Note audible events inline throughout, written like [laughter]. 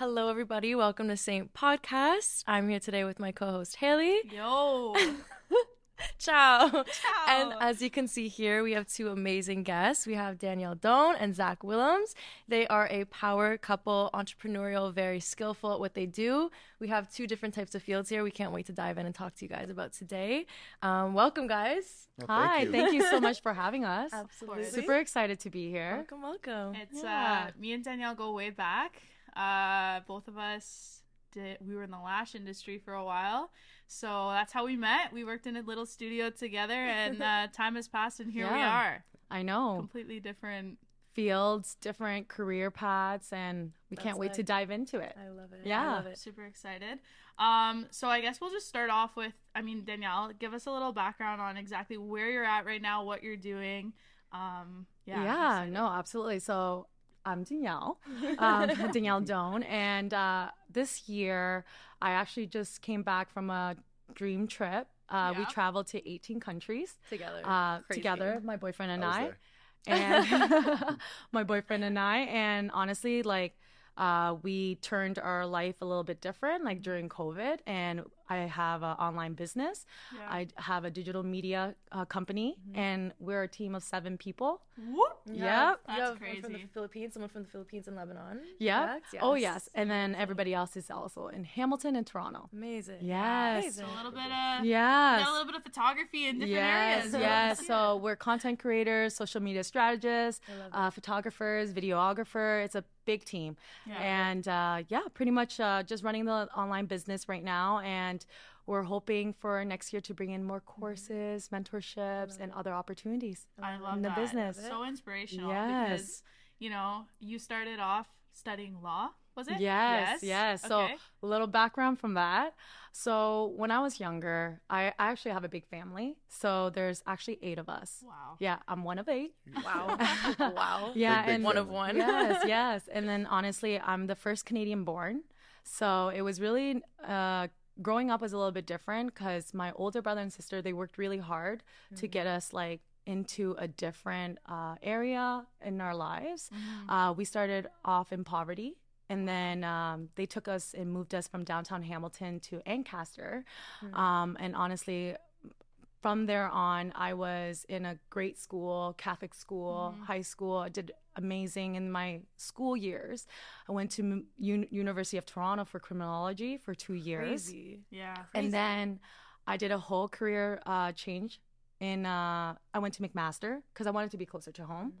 Hello, everybody. Welcome to Saint Podcast. I'm here today with my co-host Haley. Yo. [laughs] Ciao. Ciao. And as you can see here, we have two amazing guests. We have Danielle Doan and Zac Willms. They are a power couple, entrepreneurial, very skillful at what they do. We have two different types of fields here. We can't wait to dive in and talk to you guys about today. Um, welcome, guys. Well, Hi, you. thank you so [laughs] much for having us. Absolutely. Super excited to be here. Welcome, welcome. It's Yeah. uh me and Danielle go way back. Uh both of us did we were in the lash industry for a while. So that's how we met. We worked in a little studio together and [laughs] uh time has passed and here we are. I know Completely different. fields, different career paths, and we That's can't wait to dive into it. I love it. Yeah. I love it. Super excited. Um so I guess we'll just start off with I mean Danielle, give us a little background on exactly where you're at right now, what you're doing. Um yeah. Yeah, no, absolutely. So I'm Danielle, [laughs] um, Danielle Doan, and uh, this year I actually just came back from a dream trip. Uh, We traveled to 18 countries Together. uh, together, my boyfriend and I I. and [laughs] [laughs] my boyfriend and I. And honestly, like, uh, we turned our life a little bit different, like during COVID. And I have an online business. Yeah. I have a digital media uh, company, Mm-hmm. and we're a team of seven people. Whoop. You Yep. That's you have one from the. Philippines, someone from the Philippines and Lebanon. Yeah. correct? Oh yes. And then everybody else is also in Hamilton and Toronto. Amazing. Yes. Amazing. A little bit of Yes. a little bit of photography in different yes, areas. yes. Yeah. So we're content creators, social media strategists, I love it. uh, photographers, videographer. It's a big team, Yeah. and uh, yeah, pretty much uh, just running the online business right now. And we're hoping for next year to bring in more courses, mentorships, and other opportunities. I love in the that. business. So inspirational. Yes. Because, you know, you started off studying law, was it? Yes, yes. So Okay. a little background from that. So when I was younger, I, I actually have a big family. So there's actually eight of us. Wow. Yeah, I'm one of eight. Wow. [laughs] wow. Yeah, Big, big and One of one. yes, [laughs] yes. And then honestly, I'm the first Canadian born. So it was really uh, growing up was a little bit different because my older brother and sister they worked really hard to get us like into a different uh, area in our lives. Mhm. Uh, we started off in poverty. And then um, they took us and moved us from downtown Hamilton to Ancaster. Um, and honestly, from there on, I was in a great school, Catholic school, high school. I did amazing in my school years. I went to M- University of Toronto for criminology for two years, Crazy. Yeah. and then I did a whole career uh, change. In uh, I went to McMaster because I wanted to be closer to home.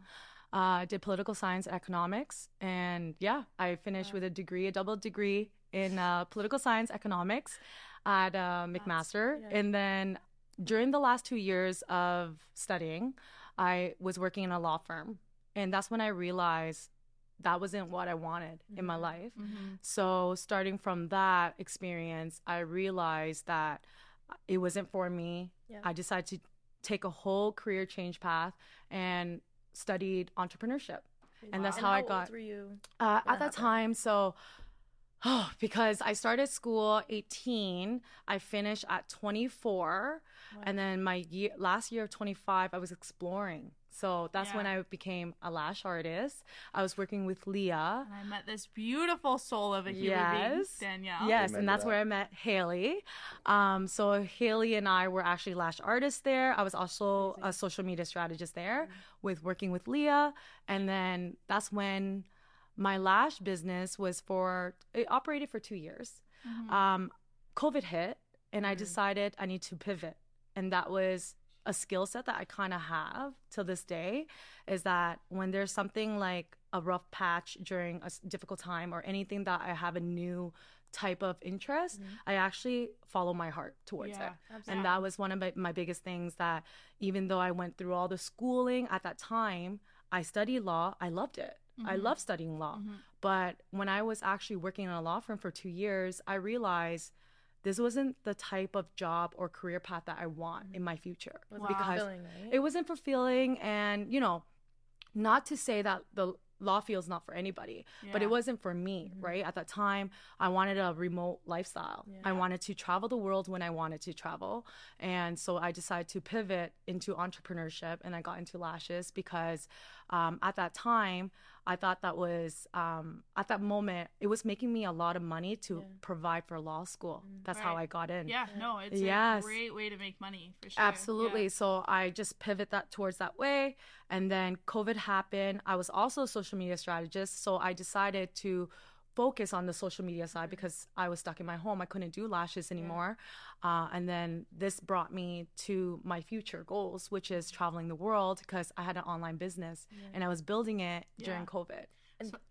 Uh, I did political science, and economics, and yeah, I finished with a degree, a double degree in uh, political science, economics at uh, McMaster. yeah. And then during the last two years of studying, I was working in a law firm, and that's when I realized that wasn't what I wanted in my life. Mhm. So, starting from that experience, I realized that it wasn't for me. Yeah. I decided to take a whole career change path and studied entrepreneurship. And that's Wow. how I old got- were you? Uh, at that time, so oh, because I started school 18, I finished at 24, and then my year, last year of 25, I was exploring. So that's when I became a lash artist. I was working with Leah. And I met this beautiful soul of a human Yes. being, Danielle. Yes, and that's that. where I met Haley. Um, so Haley and I were actually lash artists there. I was also a social media strategist there with working with Leah. And then that's when my lash business was for it operated for two years. Mhm. Um, COVID hit and I decided I need to pivot. And that was a skill set that I kind of have till this day is that when there's something like a rough patch during a difficult time or anything that I have a new type of interest, I actually follow my heart towards Yeah, it. absolutely. And that was one of my, my biggest things that even though I went through all the schooling at that time, I studied law, I loved it. I Mhm. love studying law. Mhm. But when I was actually working in a law firm for two years, I realized this wasn't the type of job or career path that I want in my future Wow. because fulfilling, right? it wasn't fulfilling. And, you know, not to say that the law field's not for anybody, but it wasn't for me, right? At that time, I wanted a remote lifestyle. Yeah. I wanted to travel the world when I wanted to travel. And so I decided to pivot into entrepreneurship and I got into lashes because um, at that time, I thought that was um, at that moment it was making me a lot of money to Yeah. provide for law school. That's how I got in. Yeah, no, it's Yes. a great way to make money for sure. Absolutely. Yeah. So I just pivot that towards that way. And then COVID happened. I was also a social media strategist. So I decided to focus on the social media side because I was stuck in my home. I couldn't do lashes anymore. Uh, and then this brought me to my future goals, which is traveling the world because I had an online business and I was building it during Yeah. COVID. Sorry.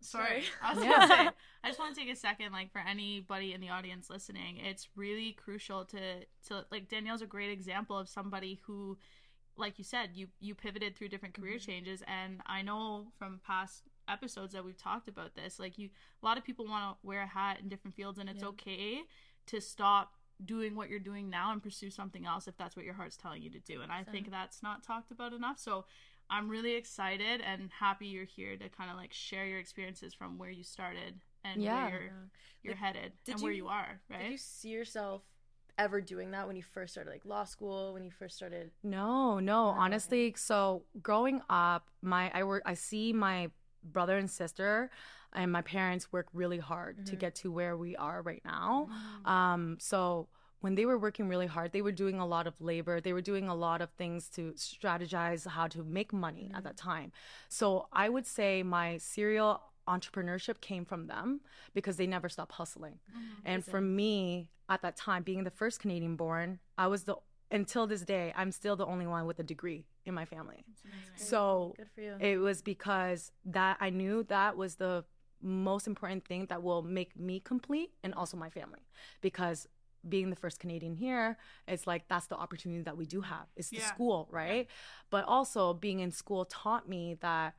Sorry. I [laughs] was Yeah. gonna say, [laughs] I just want to take a second, like for anybody in the audience listening, it's really crucial to to like Danielle's a great example of somebody who, like you said, you you pivoted through different career changes, and I know from past episodes that we've talked about this, like you, a lot of people want to wear a hat in different fields, and it's Yeah. okay to stop doing what you're doing now and pursue something else if that's what your heart's telling you to do. And I think that's not talked about enough. So I'm really excited and happy you're here to kind of like share your experiences from where you started and Yeah. where you're, you're Like, headed did and where you- you are, right? Did you see yourself ever doing that when you first started like law school, when you first started? No, no, oh, honestly. So growing up, my I work I see my brother and sister and my parents work really hard to Mhm. get to where we are right now. Mm-hmm. Um so when they were working really hard, they were doing a lot of labor. They were doing a lot of things to strategize how to make money at that time. So I would say my serial entrepreneurship came from them because they never stopped hustling. And for me, at that time, being the first Canadian born, I was the until this day, I'm still the only one with a degree in my family. So Good for you. it was because that I knew that was the most important thing that will make me complete and also my family. Because being the first Canadian here, it's like that's the opportunity that we do have. It's the Yeah. school, right? But also being in school taught me that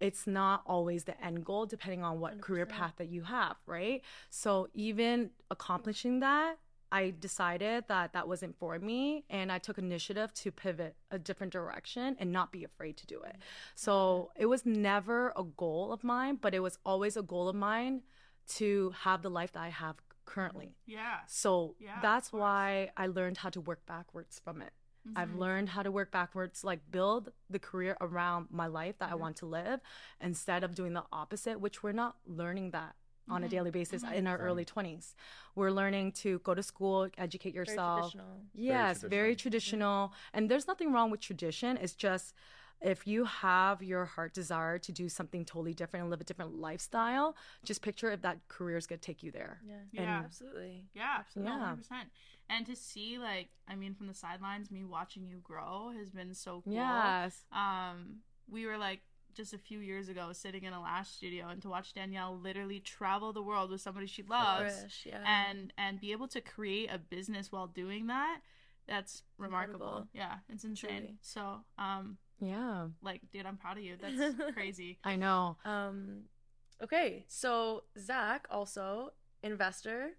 it's not always the end goal depending on what career 100%. path that you have, right? So even accomplishing that, I decided that that wasn't for me and I took initiative to pivot a different direction and not be afraid to do it. So it was never a goal of mine, but it was always a goal of mine to have the life that I have currently. yeah. So Yeah, that's why I learned how to work backwards from it. I've Mhm. learned how to work backwards, like build the career around my life that I want to live instead of doing the opposite, which we're not learning that on a Mhm. daily basis Mhm. in our early 20s. We're learning to go to school, educate Very yourself. traditional. Yes, very traditional. And there's nothing wrong with tradition. It's just if you have your heart desire to do something totally different and live a different lifestyle, just picture if that career is going to take you there. Yeah. Yeah. Absolutely. Yeah, Absolutely. Yeah. 100%. And to see, like, I mean, from the sidelines, me watching you grow has been so cool. Yes. Um, we were like just a few years ago sitting in a lash studio, and to watch Danielle literally travel the world with somebody she loves, Irish, yeah. and and be able to create a business while doing that, that's remarkable. incredible. Yeah, it's insane. Truly. So, um, Yeah. like, dude, I'm proud of you. That's [laughs] crazy. I know. Um, okay, so Zac also investor,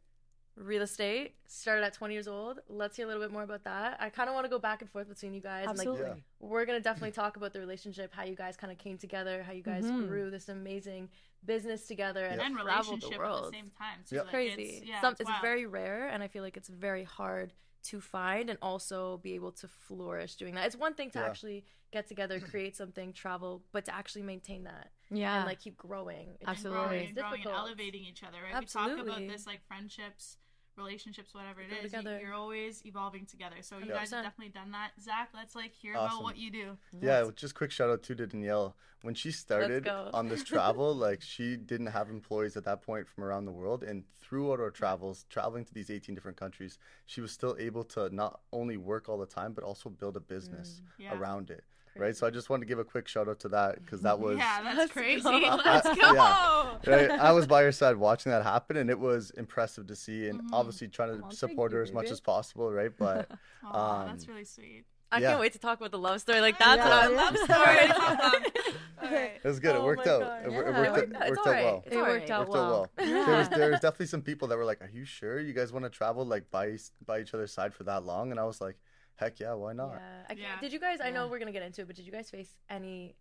real estate, started at 20 years old. Let's hear a little bit more about that. I kind of want to go back and forth between you guys. and, like, Absolutely. Yeah. we're gonna definitely talk about the relationship, how you guys kind of came together, how you guys Mhm. grew this amazing business together and, And traveled the world at the same time. Too. Yeah. Like, Crazy. It's, yeah, Some, it's, it's very rare, and I feel like it's very hard to find and also be able to flourish doing that. It's one thing to Yeah. actually get together, [clears throat] create something, travel, but to actually maintain that Yeah. and like keep growing. It's Absolutely. growing and growing and elevating each other, right? We talk about this like friendships, relationships, whatever it Go together. You, are always evolving together. So you guys 100%. have definitely done that. Zac, let's like hear about what you do. Yeah, just quick shout out to Danielle. When she started on this travel, [laughs] like she didn't have employees at that point from around the world, and throughout our travels, traveling to these 18 different countries, she was still able to not only work all the time, but also build a business mm. Yeah. around it. Right. So I just wanted to give a quick shout out to that because that was yeah, that's Let's crazy. go. [laughs] Let's I- go. yeah. right. [laughs] I was by your side watching that happen, and it was impressive to see, and Mhm. obviously trying to Aw, thank support her as much baby. as possible. Right. [laughs] But Aw, that's Um, really sweet. I Yeah. can't wait to talk about the love story. Like that's Yeah. what I Yeah. love Love story. story. Alright. it was good. it Oh worked out. It, Yeah, it worked, out, It's worked out well. It's it worked out worked out well. well. There was there was definitely some people that were like, "Are you sure you guys want to travel like by by each other's side for that long?" And I was like, "Heck yeah, why not?" Yeah. I can't, Yeah. Did you guys? I know we're gonna get into it, but did you guys face any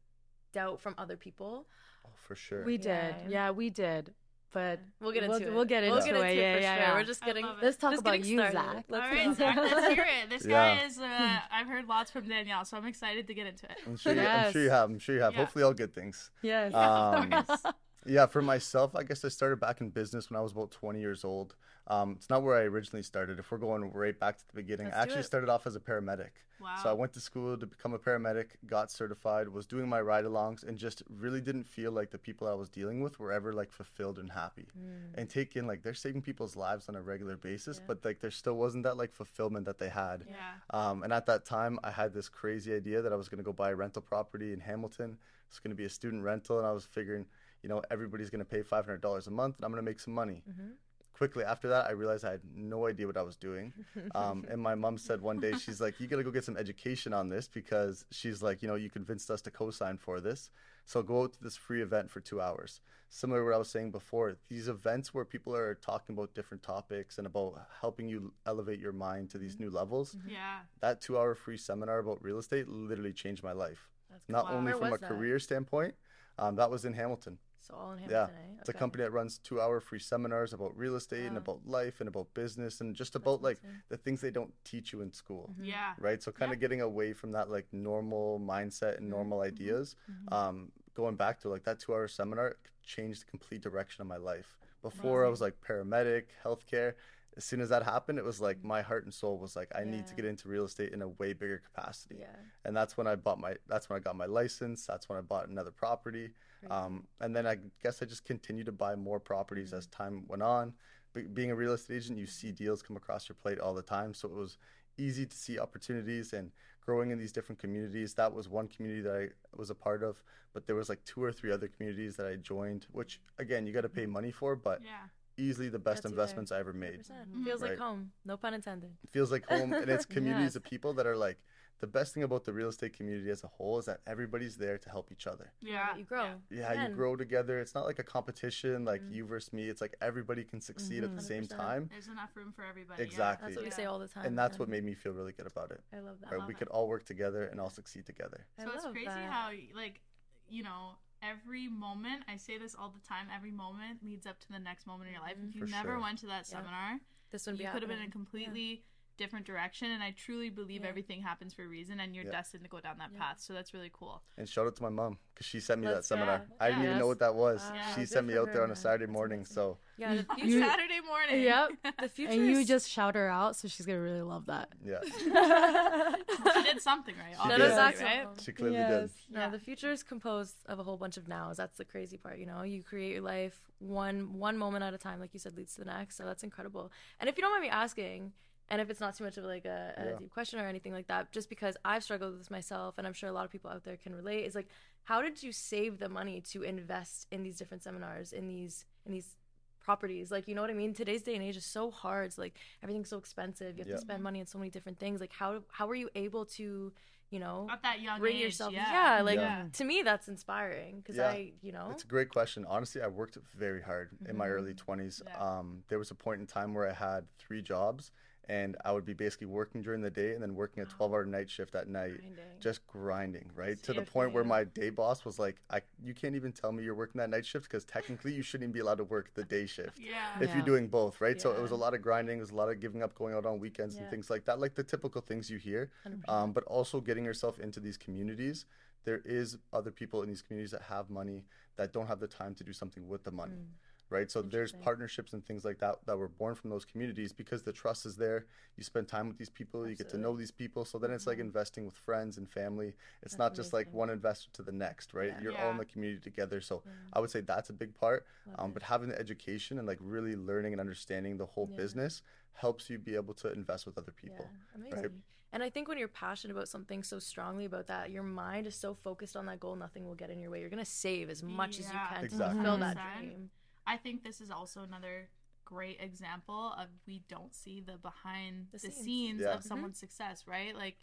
doubt from other people? Oh, for sure. We did. Yeah. Yeah. we did. but We'll get into we'll, it. We'll get into we'll get into it. Yeah, for yeah, sure. yeah. We're just getting. love. Let's talk just about getting you, started. Zac. Let's All get right, Zac, let's hear it. This Yeah. guy is. Uh, I've heard lots from Danielle, so I'm excited to get into it. I'm sure, you, I'm sure you have. I'm sure you have. Yeah. Hopefully, all good things. Yes. Um, [laughs] yeah, for myself, I guess I started back in business when I was about 20 years old. Um, it's not where I originally started. If we're going right back to the beginning, Let's I actually started off as a paramedic. Wow. So I went to school to become a paramedic, got certified, was doing my ride-alongs, and just really didn't feel like the people I was dealing with were ever like fulfilled and happy. And take in like they're saving people's lives on a regular basis, Yeah. but like there still wasn't that like fulfillment that they had. yeah. Um, and at that time, I had this crazy idea that I was going to go buy a rental property in Hamilton. It's going to be a student rental, and I was figuring, you know, everybody's going to pay five hundred dollars a month, and I'm going to make some money. Quickly after that, I realized I had no idea what I was doing. [laughs] Um, and my mom said one day, she's like, "You got to go get some education on this because she's like, you know, you convinced us to co-sign for this, so go out to this free event for two hours." Similar to what I was saying before, these events where people are talking about different topics and about helping you elevate your mind to these new levels Yeah. that two hour free seminar about real estate literally changed my life. That's Not Wow. only Where from a was that? career standpoint, um, that was in Hamilton. So all in Yeah. Hamilton, eh? It's a company that runs two hour free seminars about real estate and about life and about business and just about like amazing. the things they don't teach you in school. Yeah. Right. So kind of getting away from that like normal mindset and normal Mm-hmm. ideas. Um, going back to like that two hour seminar changed the complete direction of my life. Before I was like paramedic, healthcare. As soon as that happened, it was like my heart and soul was like, I need to get into real estate in a way bigger capacity Yeah. and that's when I bought my that's when I got my license. That's when I bought another property, um, and then I guess I just continued to buy more properties as time went on. Be- being a real estate agent, you see deals come across your plate all the time, so it was easy to see opportunities and growing in these different communities. That was one community that I was a part of, but there was like two or three other communities that I joined, which again you got to pay money for, but Yeah. easily the best Gets you there. investments I ever made. 100%. Feels like home. No pun intended. It feels like home and it's [laughs] communities Yes. of people that are like the best thing about the real estate community as a whole is that everybody's there to help each other Yeah. You grow. Yeah. yeah you grow together it's not like a competition like Mm-hmm. you versus me it's like everybody can succeed at the same 100%. time There's enough room for everybody. yeah. Exactly. That's what we Yeah. say all the time. and that's yeah. what made me feel really good about it I love that. right love we it. could all work together and all succeed together I So it's crazy that. how like you know every moment I say this all the time. Every moment leads up to the next moment in your life. If you For never sure. went to that Yeah. seminar, this would be you could have been a happening. completely different direction. And I truly believe Yeah. everything happens for a reason, and you're Yeah. destined to go down that Yeah. path. So that's really cool. and shout out to my mom because she sent me that seminar yeah. i didn't Yeah. even know what that was Wow, she sent me out there on a saturday That's morning amazing. so Yeah, the [laughs] You- future. Saturday morning. Yep. [laughs] the future. And you just shout her out, so she's gonna really love that. yeah [laughs] she did something right. She Shout did. out Zac obviously, right? She clearly Yes. did No, Yeah. the future is composed of a whole bunch of nows. That's the crazy part, you know. You create your life one one moment at a time, like you said, leads to the next. So that's incredible. And if you don't mind me asking, and if it's not too much of like a, a Yeah. deep question or anything like that, just because I've struggled with this myself, and I'm sure a lot of people out there can relate, is like, how did you save the money to invest in these different seminars, in these in these properties? Like, you know what I mean? Today's day and age is so hard. It's like everything's so expensive. You have Yeah. to spend money on so many different things. Like, how how were you able to, you know, At that young bring age, yourself yeah. yeah, like Yeah. to me that's inspiring because Yeah. i you know It's a great question. Honestly, I worked very hard in my early 20s. Yeah. Um, there was a point in time where I had three jobs and I would be basically working during the day and then working a 12 hour night shift at night, Grinding. just grinding, right? To the point where my day boss was like, I, You can't even tell me you're working that night shift because technically you shouldn't even be allowed to work the day shift. [laughs] Yeah. If Yeah. you're doing both, right? So it was a lot of grinding, it was a lot of giving up, going out on weekends and things like that, like the typical things you hear. Um, but also getting yourself into these communities. There is other people in these communities that have money that don't have the time to do something with the money, Mm. Right? So there's partnerships and things like that that were born from those communities because the trust is there. You spend time with these people, you get to know these people. So then it's like investing with friends and family. It's That's not just like one investor to the next, right? Yeah. You're all in the community together. So I would say that's a big part. Um, but having the education and like really learning and understanding the whole Yeah. business helps you be able to invest with other people. Yeah, amazing. And I think when you're passionate about something so strongly about that, your mind is so focused on that goal, nothing will get in your way. You're gonna save as much as you can Exactly. to fulfill that dream. I think this is also another great example of we don't see the behind The the, scenes. scenes, Yeah. of someone's success, right? Like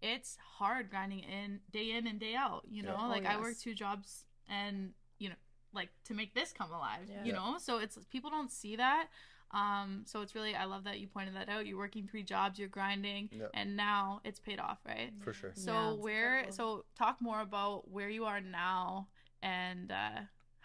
it's hard grinding in day in and day out, you know? Yeah. Oh, like I work two jobs and you know, like to make this come alive, Yeah. you Yeah. know? So it's people don't see that. Um, so it's really I love that you pointed that out. You're working three jobs, you're grinding, Yeah. and now it's paid off, right? For sure. So Yeah. Where incredible. so talk more about where you are now and uh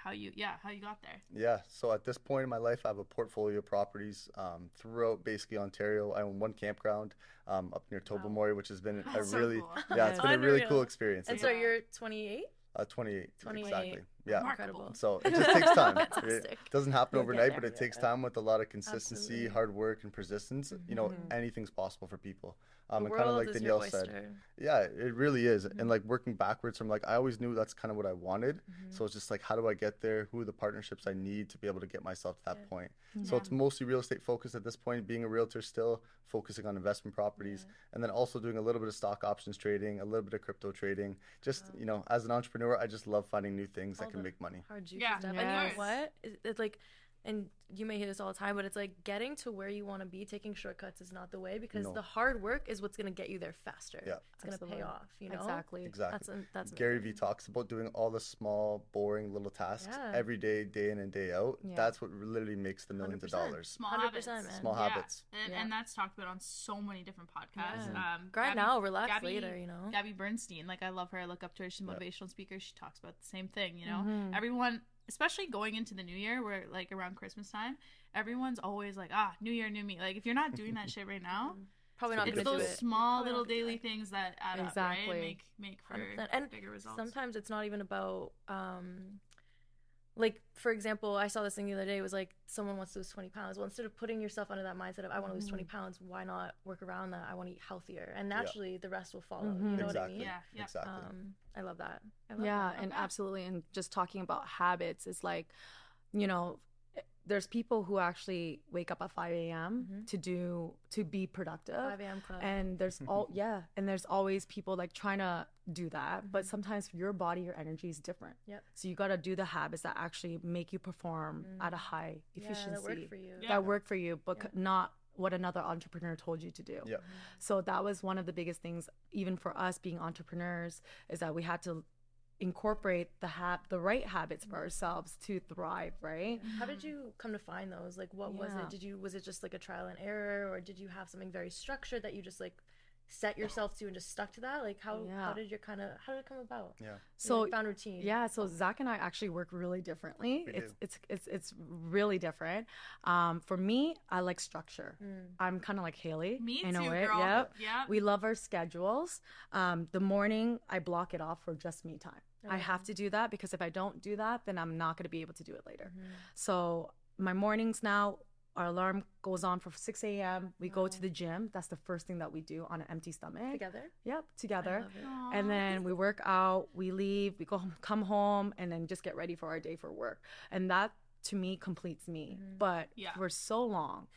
how you yeah how you got there. Yeah. So at this point in my life, I have a portfolio of properties um, throughout basically Ontario. I own one campground um, up near Tobermory, which has been a so really cool. [laughs] yeah, it's been a really cool experience. And It's, so you're 28. uh, 28, 28. exactly. Yeah. Remarkable. So it just takes time. [laughs] It doesn't happen You'll overnight, but it takes time with a lot of consistency, Absolutely. hard work, and persistence. You know, Mhm. anything's possible for people. Um, the and kind of like Danielle said, yeah, it really is. Mhm. And like working backwards from like, I always knew that's kind of what I wanted. Mhm. So it's just like, how do I get there? Who are the partnerships I need to be able to get myself to that Yeah. point? Yeah. So it's mostly real estate focused at this point, being a realtor still, focusing on investment properties, Yeah. and then also doing a little bit of stock options trading, a little bit of crypto trading. Just, Wow. you know, as an entrepreneur, I just love finding new things All that can make money. hard juicy Yeah. stuff. And you know what? It's like, and you may hear this all the time, but it's like getting to where you want to be. Taking shortcuts is not the way because No. the hard work is what's gonna get you there faster. Yeah. it's gonna pay off. You know, Exactly. Exactly. That's an, that's Gary Vee talks about doing all the small, boring little tasks Yeah. every day, day in and day out. Yeah. That's what literally makes the millions of 100%. dollars. Small 100%, habits. man. Small Yeah. habits. And, Yeah. and that's talked about on so many different podcasts. Yeah. Um, Grind Gabby- now, relax Gabby- later. You know. Gabby Bernstein, like I love her. I look up to her. She's a Yeah. motivational speaker. She talks about the same thing. You know, Mhm. everyone, especially going into the new year, where like around Christmas time, everyone's always like, ah, new year, new me. Like if you're not doing that shit right now, [laughs] Probably not It's it's those do it. small Probably little not gonna do daily it. things that add up, right? And make make for 100%. And bigger results. Sometimes it's not even about um like for example, I saw this thing the other day. It was like someone wants to lose twenty pounds. Well, instead of putting yourself under that mindset of I want to lose twenty Mm-hmm. pounds, why not work around that? I want to eat healthier, and naturally the rest will follow. Mhm. You know what I mean? Yeah, yeah. Exactly. Um, I love that. I love yeah that. and Okay. absolutely and just talking about habits is like you know there's people who actually wake up at 5 a.m Mhm. to do to be productive 5 a.m. club. and there's all [laughs] yeah and there's always people like trying to do that but Mhm. sometimes your body your energy is different Yep. so you got to do the habits that actually make you perform at a high efficiency yeah, that worked for you. Yeah. that work for you but Yeah. c- not what another entrepreneur told you to do Yeah. so that was one of the biggest things, even for us being entrepreneurs, is that we had to incorporate the hab- the right habits for ourselves to thrive, right? How did you come to find those? Like, what was it? Did you was it just like a trial and error, or did you have something very structured that you just like set yourself to and just stuck to that? Like, how how did your kind of how did it come about? Yeah. So like, found routine. yeah, so Zac and I actually work really differently. We it's, do. it's it's it's really different. Um, for me, I like structure. Mm. I'm kind of like Haley Me in too, a way. girl. Yep. Yeah. We love our schedules. Um, the morning, I block it off for just me time. I have to do that because if I don't do that, then I'm not going to be able to do it later. Mhm. So my mornings now, our alarm goes on for 6 a.m. We go to the gym. That's the first thing that we do on an empty stomach. Together. Yep, together. love it. Aw. And then we work out, we leave, we go home, come home, and then just get ready for our day for work. And that to me completes me. Mhm. But Yeah. for so long,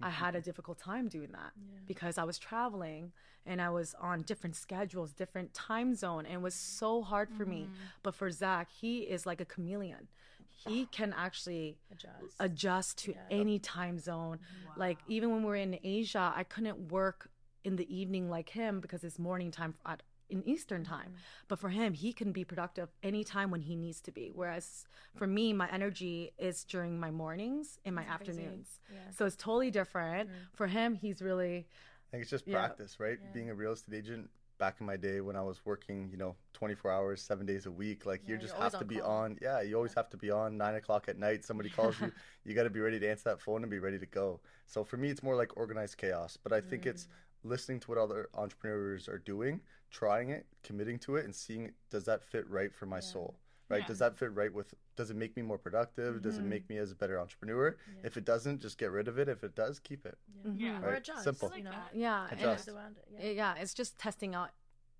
I had a difficult time doing that Yeah. because I was traveling and I was on different schedules, different time zone, and it was so hard for me. Mm-hmm. But for Zac, he is like a chameleon. He can actually Adjust. adjust to Yeah. any time zone. Like even when we were in Asia, I couldn't work in the evening like him because it's morning time at in Eastern time. But for him, he can be productive anytime when he needs to be. Whereas for me, my energy is during my mornings and my That's afternoons. Yeah. So it's totally different. For him, he's really I think it's just Yeah. practice, right? Yeah. Being a real estate agent back in my day when I was working, you know, 24 hours, seven days a week, like Yeah, you just have to be call. on. Yeah, you always have to be on nine o'clock at night. Somebody calls you, [laughs] you got to be ready to answer that phone and be ready to go. So for me, it's more like organized chaos. But I think it's Mm. listening to what other entrepreneurs are doing, trying it, committing to it, and seeing does that fit right for my Yeah. soul. Right? Yeah. Does that fit right with? Does it make me more productive? Does it Mhm. make me as a better entrepreneur? Yeah. If it doesn't, just get rid of it. If it does, keep it. Yeah. Yeah. Or adjust. Simple. Like You know. yeah. Adjust. Adjust it. Yeah. it's just testing out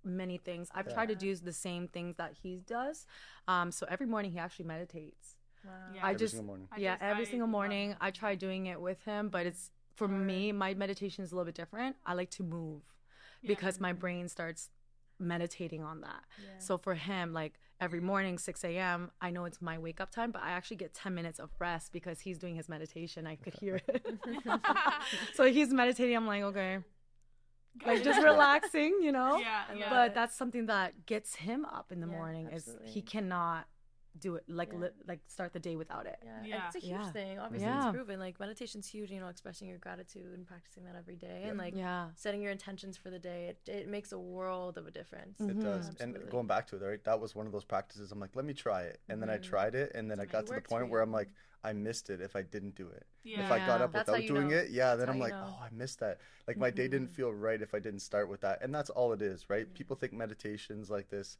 many things. I've Yeah. tried to do the same things that he does. Um, so every morning he actually meditates. Wow. Yeah. I Every just single morning. I yeah, every I single morning that. I try doing it with him, but it's for Hard. me, my meditation is a little bit different. I like to move Yeah. because my brain starts meditating on that. Yeah. So for him, like every morning, 6 a.m., I know it's my wake up time, but I actually get 10 minutes of rest because he's doing his meditation. I could hear it. [laughs] so he's meditating. I'm like, okay, like just relaxing, you know? Yeah, yeah. But that's something that gets him up in the Yeah, morning is he cannot do it like Yeah. li- like start the day without it. Yeah, and Yeah. it's a huge Yeah. thing. Obviously, Yeah. it's proven. Like meditation's huge. You know, expressing your gratitude and practicing that every day, and like Yeah. setting your intentions for the day. It, it makes a world of a difference. It does. Absolutely. And going back to it, right? That was one of those practices. I'm like, let me try it. And then I tried it. And then I got to the point where. I'm like, I missed it if I didn't do it. Yeah. If I got up That's without doing know. it, yeah, then how I'm like, know. Mm-hmm. oh, I missed that. Like my day didn't feel right if I didn't start with that. And that's all it is, right? People think meditation's like this,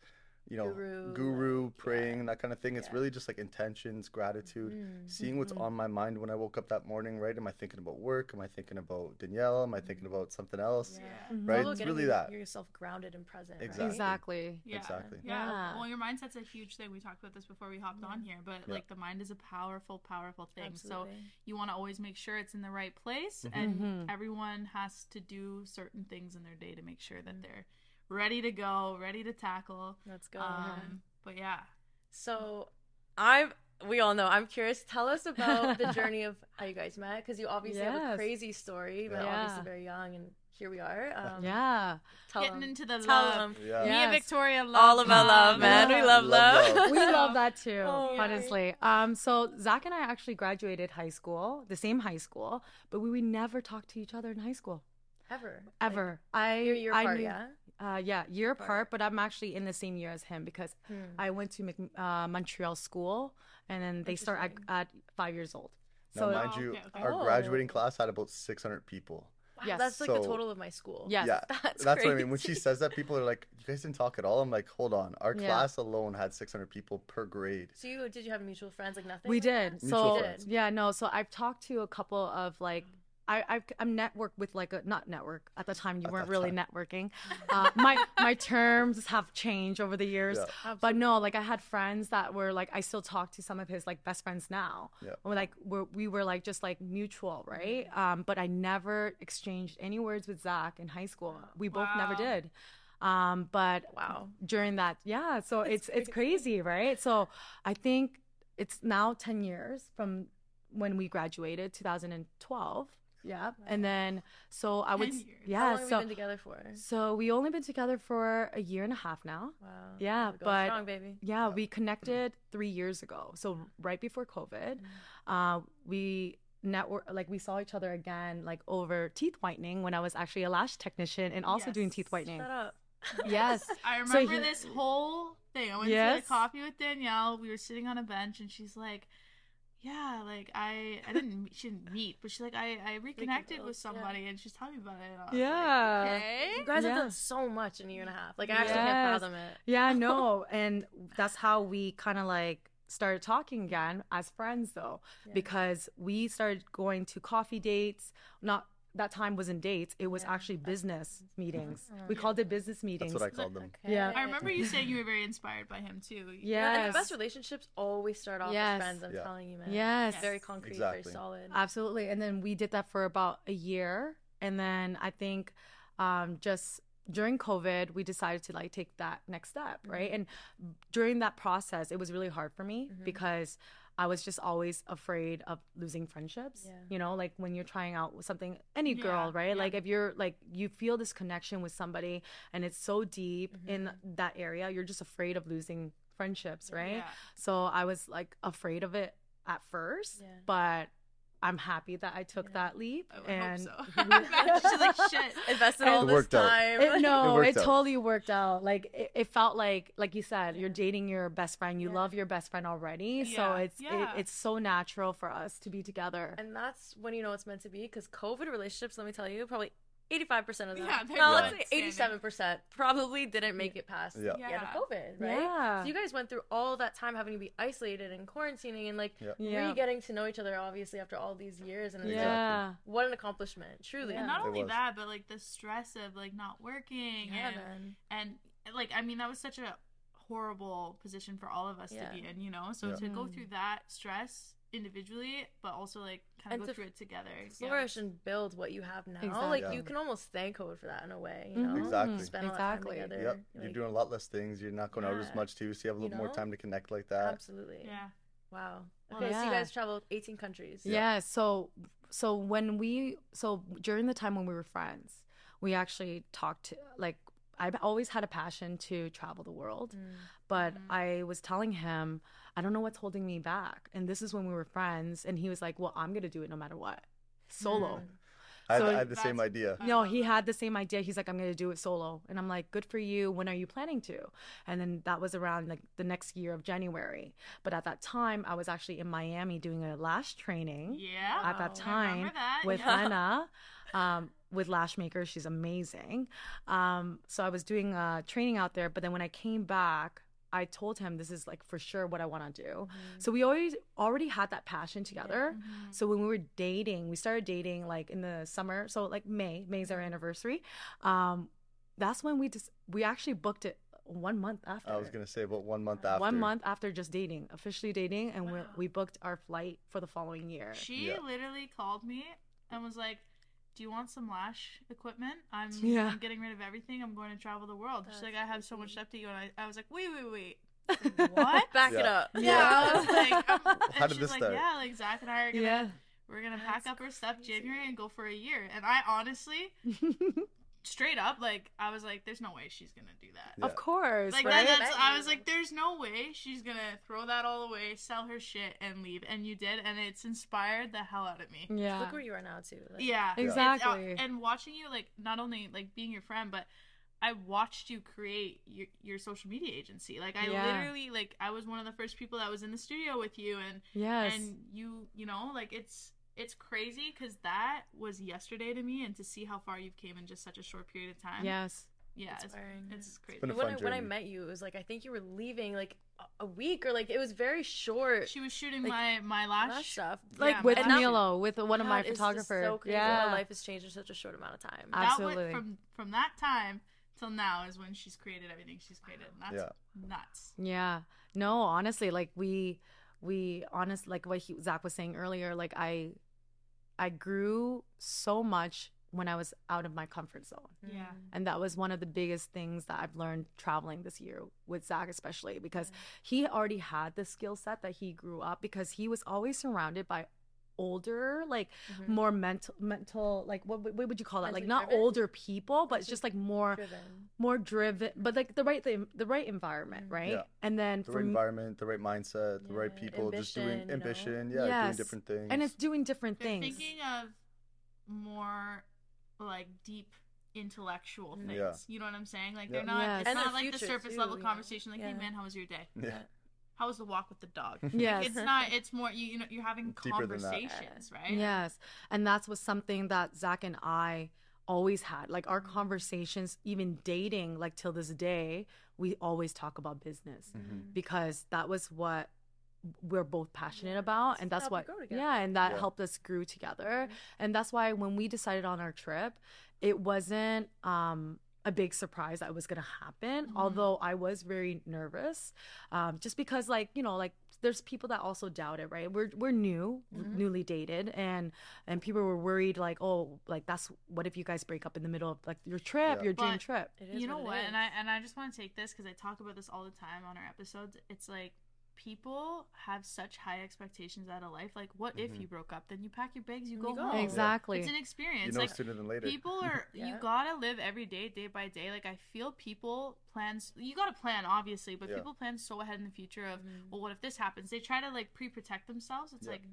you know, Guru, guru, like, praying, yeah. and that kind of thing. It's Yeah. really just like intentions, gratitude, Mm-hmm. seeing what's mm-hmm. on my mind when I woke up that morning, right? Am I thinking about work? Am I thinking about Danielle? Am I thinking mm-hmm. about something else? Yeah. Mm-hmm. Right? Also It's really that. You're yourself grounded and present. right? Exactly. Exactly. Yeah. Exactly. Yeah. Yeah. Well, your mindset's a huge thing. We talked about this before we hopped on here, but Yeah. like the mind is a powerful, powerful thing. Absolutely. So you want to always make sure it's in the right place, Mm-hmm. and everyone has to do certain things in their day to make sure that they're ready to go, ready to tackle. Let's go. Um, but yeah, So, I'm. We all know. I'm curious. Tell us about the [laughs] journey of how you guys met, because you obviously have a crazy story. But Yeah. obviously very young, and here we are. Um, yeah. Tell getting 'em. into the Tell love. 'em. Yeah. Me Yes. and Victoria love All about love, man. We love Love love. love. we love that too, [laughs] Oh, yeah. honestly. Um, so Zac and I actually graduated high school, the same high school, but we would never talk to each other in high school Ever. ever. I Like, you're, you're I part, knew- yeah. Uh, yeah, year apart, but I'm actually in the same year as him because Hmm. I went to Mc, uh, Montreal school, and then they start at, at five years old. Now, So mind Oh, you, okay, okay. our Oh. graduating class had about 600 people. Wow, Yes. that's like the total of my school. Yes. Yeah, [laughs] That's that's, what I mean. When she says that, people are like, "You guys didn't talk at all." I'm like, "Hold on, our Yeah. class alone had 600 people per grade." So you did you have mutual friends like nothing? we like did. that? So friends. yeah, no. So I've talked to a couple of like. I, I've, I'm networked with like a not network at the time. You At weren't really time. networking. Uh, my my terms have changed over the years, Yeah. but no, like I had friends that were like I still talk to some of his like best friends now. Yeah. We're like we're, we were like just like mutual, right? Um, but I never exchanged any words with Zac in high school. We both never did. Um, but Wow. during that yeah so it's it's crazy right so i think it's now 10 years from when we graduated 2012 yeah and then so i would 10 s- How yeah long have we so been together for? so we only been together for a year and a half now Wow. Yeah, but- strong, baby. yeah we connected three years ago so right before covid Mm-hmm. uh we network like we saw each other again like over teeth whitening when i was actually a lash technician and also doing teeth whitening Shut up. yes [laughs] I So remember he- this whole thing. I went to Yes. a coffee with Danielle. We were sitting on a bench, and she's like, "Yeah, like I, I didn't, she didn't meet, but she's like, I, I reconnected Rekindled, with yeah. somebody, and she's telling me about it." And I was like, yeah okay. You guys have done so much in a year and a half. Like I actually can't fathom it. Yeah, no, [laughs] and that's how we kind of like started talking again as friends, though, Yeah. because we started going to coffee dates. Not that time wasn't dates; it was Yeah. actually business meetings. Oh. We called it business meetings. That's what I called them. Okay. Yeah. I remember you saying you were very inspired by him too. [laughs] Yeah, and Yes. the best relationships always start off Yes. as friends. I'm Yeah. telling you, man. Yes. It's very concrete, Exactly. very solid. Absolutely. And then we did that for about a year. And then I think um, just during COVID, we decided to like take that next step, Mm-hmm. right? And during that process, it was really hard for me because I was just always afraid of losing friendships. Yeah. You know, like when you're trying out with something, any girl, Yeah, right? yeah. Like if you're like, you feel this connection with somebody and it's so deep in Mm-hmm. that area, you're just afraid of losing friendships, right? So I was like afraid of it at first, but I'm happy that I took Yeah. that leap. I would and hope so. [laughs] She's [laughs] like, shit. Invested And- all this worked out. time. it, no, [laughs] worked it, out. totally worked out. Like it, it felt like, like you said, you're dating your best friend. You Yeah. love your best friend already, so it's yeah. It, it's so natural for us to be together. And that's when you know it's meant to be because COVID relationships, let me tell you, probably 85% of them, Yeah, they're no, not let's say 87% probably didn't make it past Yeah. the end Yeah. of COVID, right? Yeah. So you guys went through all that time having to be isolated and quarantining and like Yeah. Yeah. re-getting to know each other, obviously, after all these years. And it's like, yeah, what an accomplishment, truly. And not It only was. that, but like the stress of like not working Yeah, and man. and like I mean that was such a horrible position for all of us Yeah. to be in, you know. So Yeah. to go Mm. through that stress individually, but also like kind And of go through it together. yeah. Flourish and build what you have now. Exactly. Like, Yeah. you can almost thank COVID for that in a way, you know? Mhm. Exactly. Spend all Exactly. that time together. Yep. You're doing a lot less things. You're not going out as much too, so you have a You little more time to connect like that. Absolutely. Yeah. Wow. Well, Okay, so you guys traveled 18 countries. yeah. So, so when we, so during the time when we were friends, we actually talked to like. I've always had a passion to travel the world, Mm. But Mhm. I was telling him, I don't know what's holding me back. And this is when we were friends. And he was like, Well, I'm going to do it no matter what. Solo. Mm. I, had, So I had the same idea. No, he had the same idea. He's like, I'm going to do it solo. And I'm like, good for you. When are you planning to? And then that was around like the next year of January. But at that time, I was actually in Miami doing a lash training Yeah. at that Wow. I remember time that, with yeah. Lena, um, with Lash Maker. She's amazing. Um, so I was doing uh, training out there. But then when I came back, I told him this is like for sure what I want to do. Mm-hmm. So we always already had that passion together. Mhm. So when we were dating, we started dating like in the summer. So like May, May's Mm-hmm. our anniversary. Um, that's when we just we actually booked it one month after. I was gonna say about one month after. One month after just dating, officially dating, and we we booked our flight for the following year. She Yeah. literally called me and was like, "Do you want some lash equipment? I'm, Yeah. I'm getting rid of everything. I'm going to travel the world." She's like, "I have so much stuff to you," and I, I was like, "Wait, wait, wait." [laughs] What? Back it up. Yeah, I was like, [laughs] and How did she's this like, start? Yeah, like Zac and I are gonna, Yeah. we're gonna That's pack up our stuff. January and go for a year. And I honestly, [laughs] straight up, like, I was like, "There's no way she's gonna do that." Yeah. Of course, Like right? that, that's, I was like, "There's no way she's gonna throw that all away, sell her shit, and leave." And you did, and it's inspired the hell out of me. yeah. Look where you are now too. Like, Yeah, It's, uh, Exactly. and watching you, like, not only like being your friend, but I watched you create your your social media agency. Like, I Yeah. literally, like, I was one of the first people that was in the studio with you, and yes. and you, you know, like, it's it's crazy because that was yesterday to me, and to see how far you've came in just such a short period of time. yes. yeah, it's, Inspiring. it's crazy. been a when I, when I met you, it was like I think you were leaving like a- a week or like it was very short. She was shooting Like, my my lash. lash stuff. Like Yeah, with my Milo, with one of my God, it's just photographers. so crazy yeah. how life has changed in such a short amount of time. Uh, That went Absolutely. from from that time till now is when she's created everything she's created. And that's Yeah. nuts. Yeah. No, honestly, like we we honest like what he, Zac was saying earlier, like I I grew so much when I was out of my comfort zone. Yeah. And that was one of the biggest things that I've learned traveling this year with Zac, especially because he already had the skill set that he grew up because he was always surrounded by older, like Mhm. more mental, mental, like what, what would you call that? Like not driven? older people, but it's just like more, driven. more driven, but like the right, the, the right environment, Mhm. right? Yeah. And then The right me- environment, the right mindset, the right Yeah, people, just doing ambition, you know? ambition, yeah, doing different things. and it's doing different They're things. thinking of more like deep intellectual Mhm. things. Yeah. You know what I'm saying? Like Yeah. they're not Yes. it's And not their like the surface too, level you know? conversation like, hey man, how was your day? yeah. How was the walk with the dog? [laughs] Yes. It's not it's more you, you know you're having Deeper than that. conversations, right? Yes. And that's was something that Zac and I always had. Like Mm-hmm. our conversations, even dating, like till this day, we always talk about business Mhm. because that was what we're both passionate Yeah, about and to that's what yeah and that Yeah. helped us grow together Mhm. and that's why when we decided on our trip it wasn't um a big surprise that was going to happen Mhm. although i was very nervous um just because like you know like there's people that also doubt it right we're we're new Mhm. newly dated and and people were worried like oh like that's what if you guys break up in the middle of like your trip Yeah. your dream trip It is you know it what? And. I and I just want to take this because I talk about this all the time on our episodes. It's like people have such high expectations out of life. Like, what if Mhm. you broke up? Then you pack your bags, you You go, go. home. exactly It's an experience. you know like sooner than later. people are [laughs] you gotta live every day, day by day. Like I feel people plans. You gotta plan, obviously, but Yeah. people plan so ahead in the future of Mhm. well, what if this happens? They try to like pre-protect themselves. It's Yeah. like.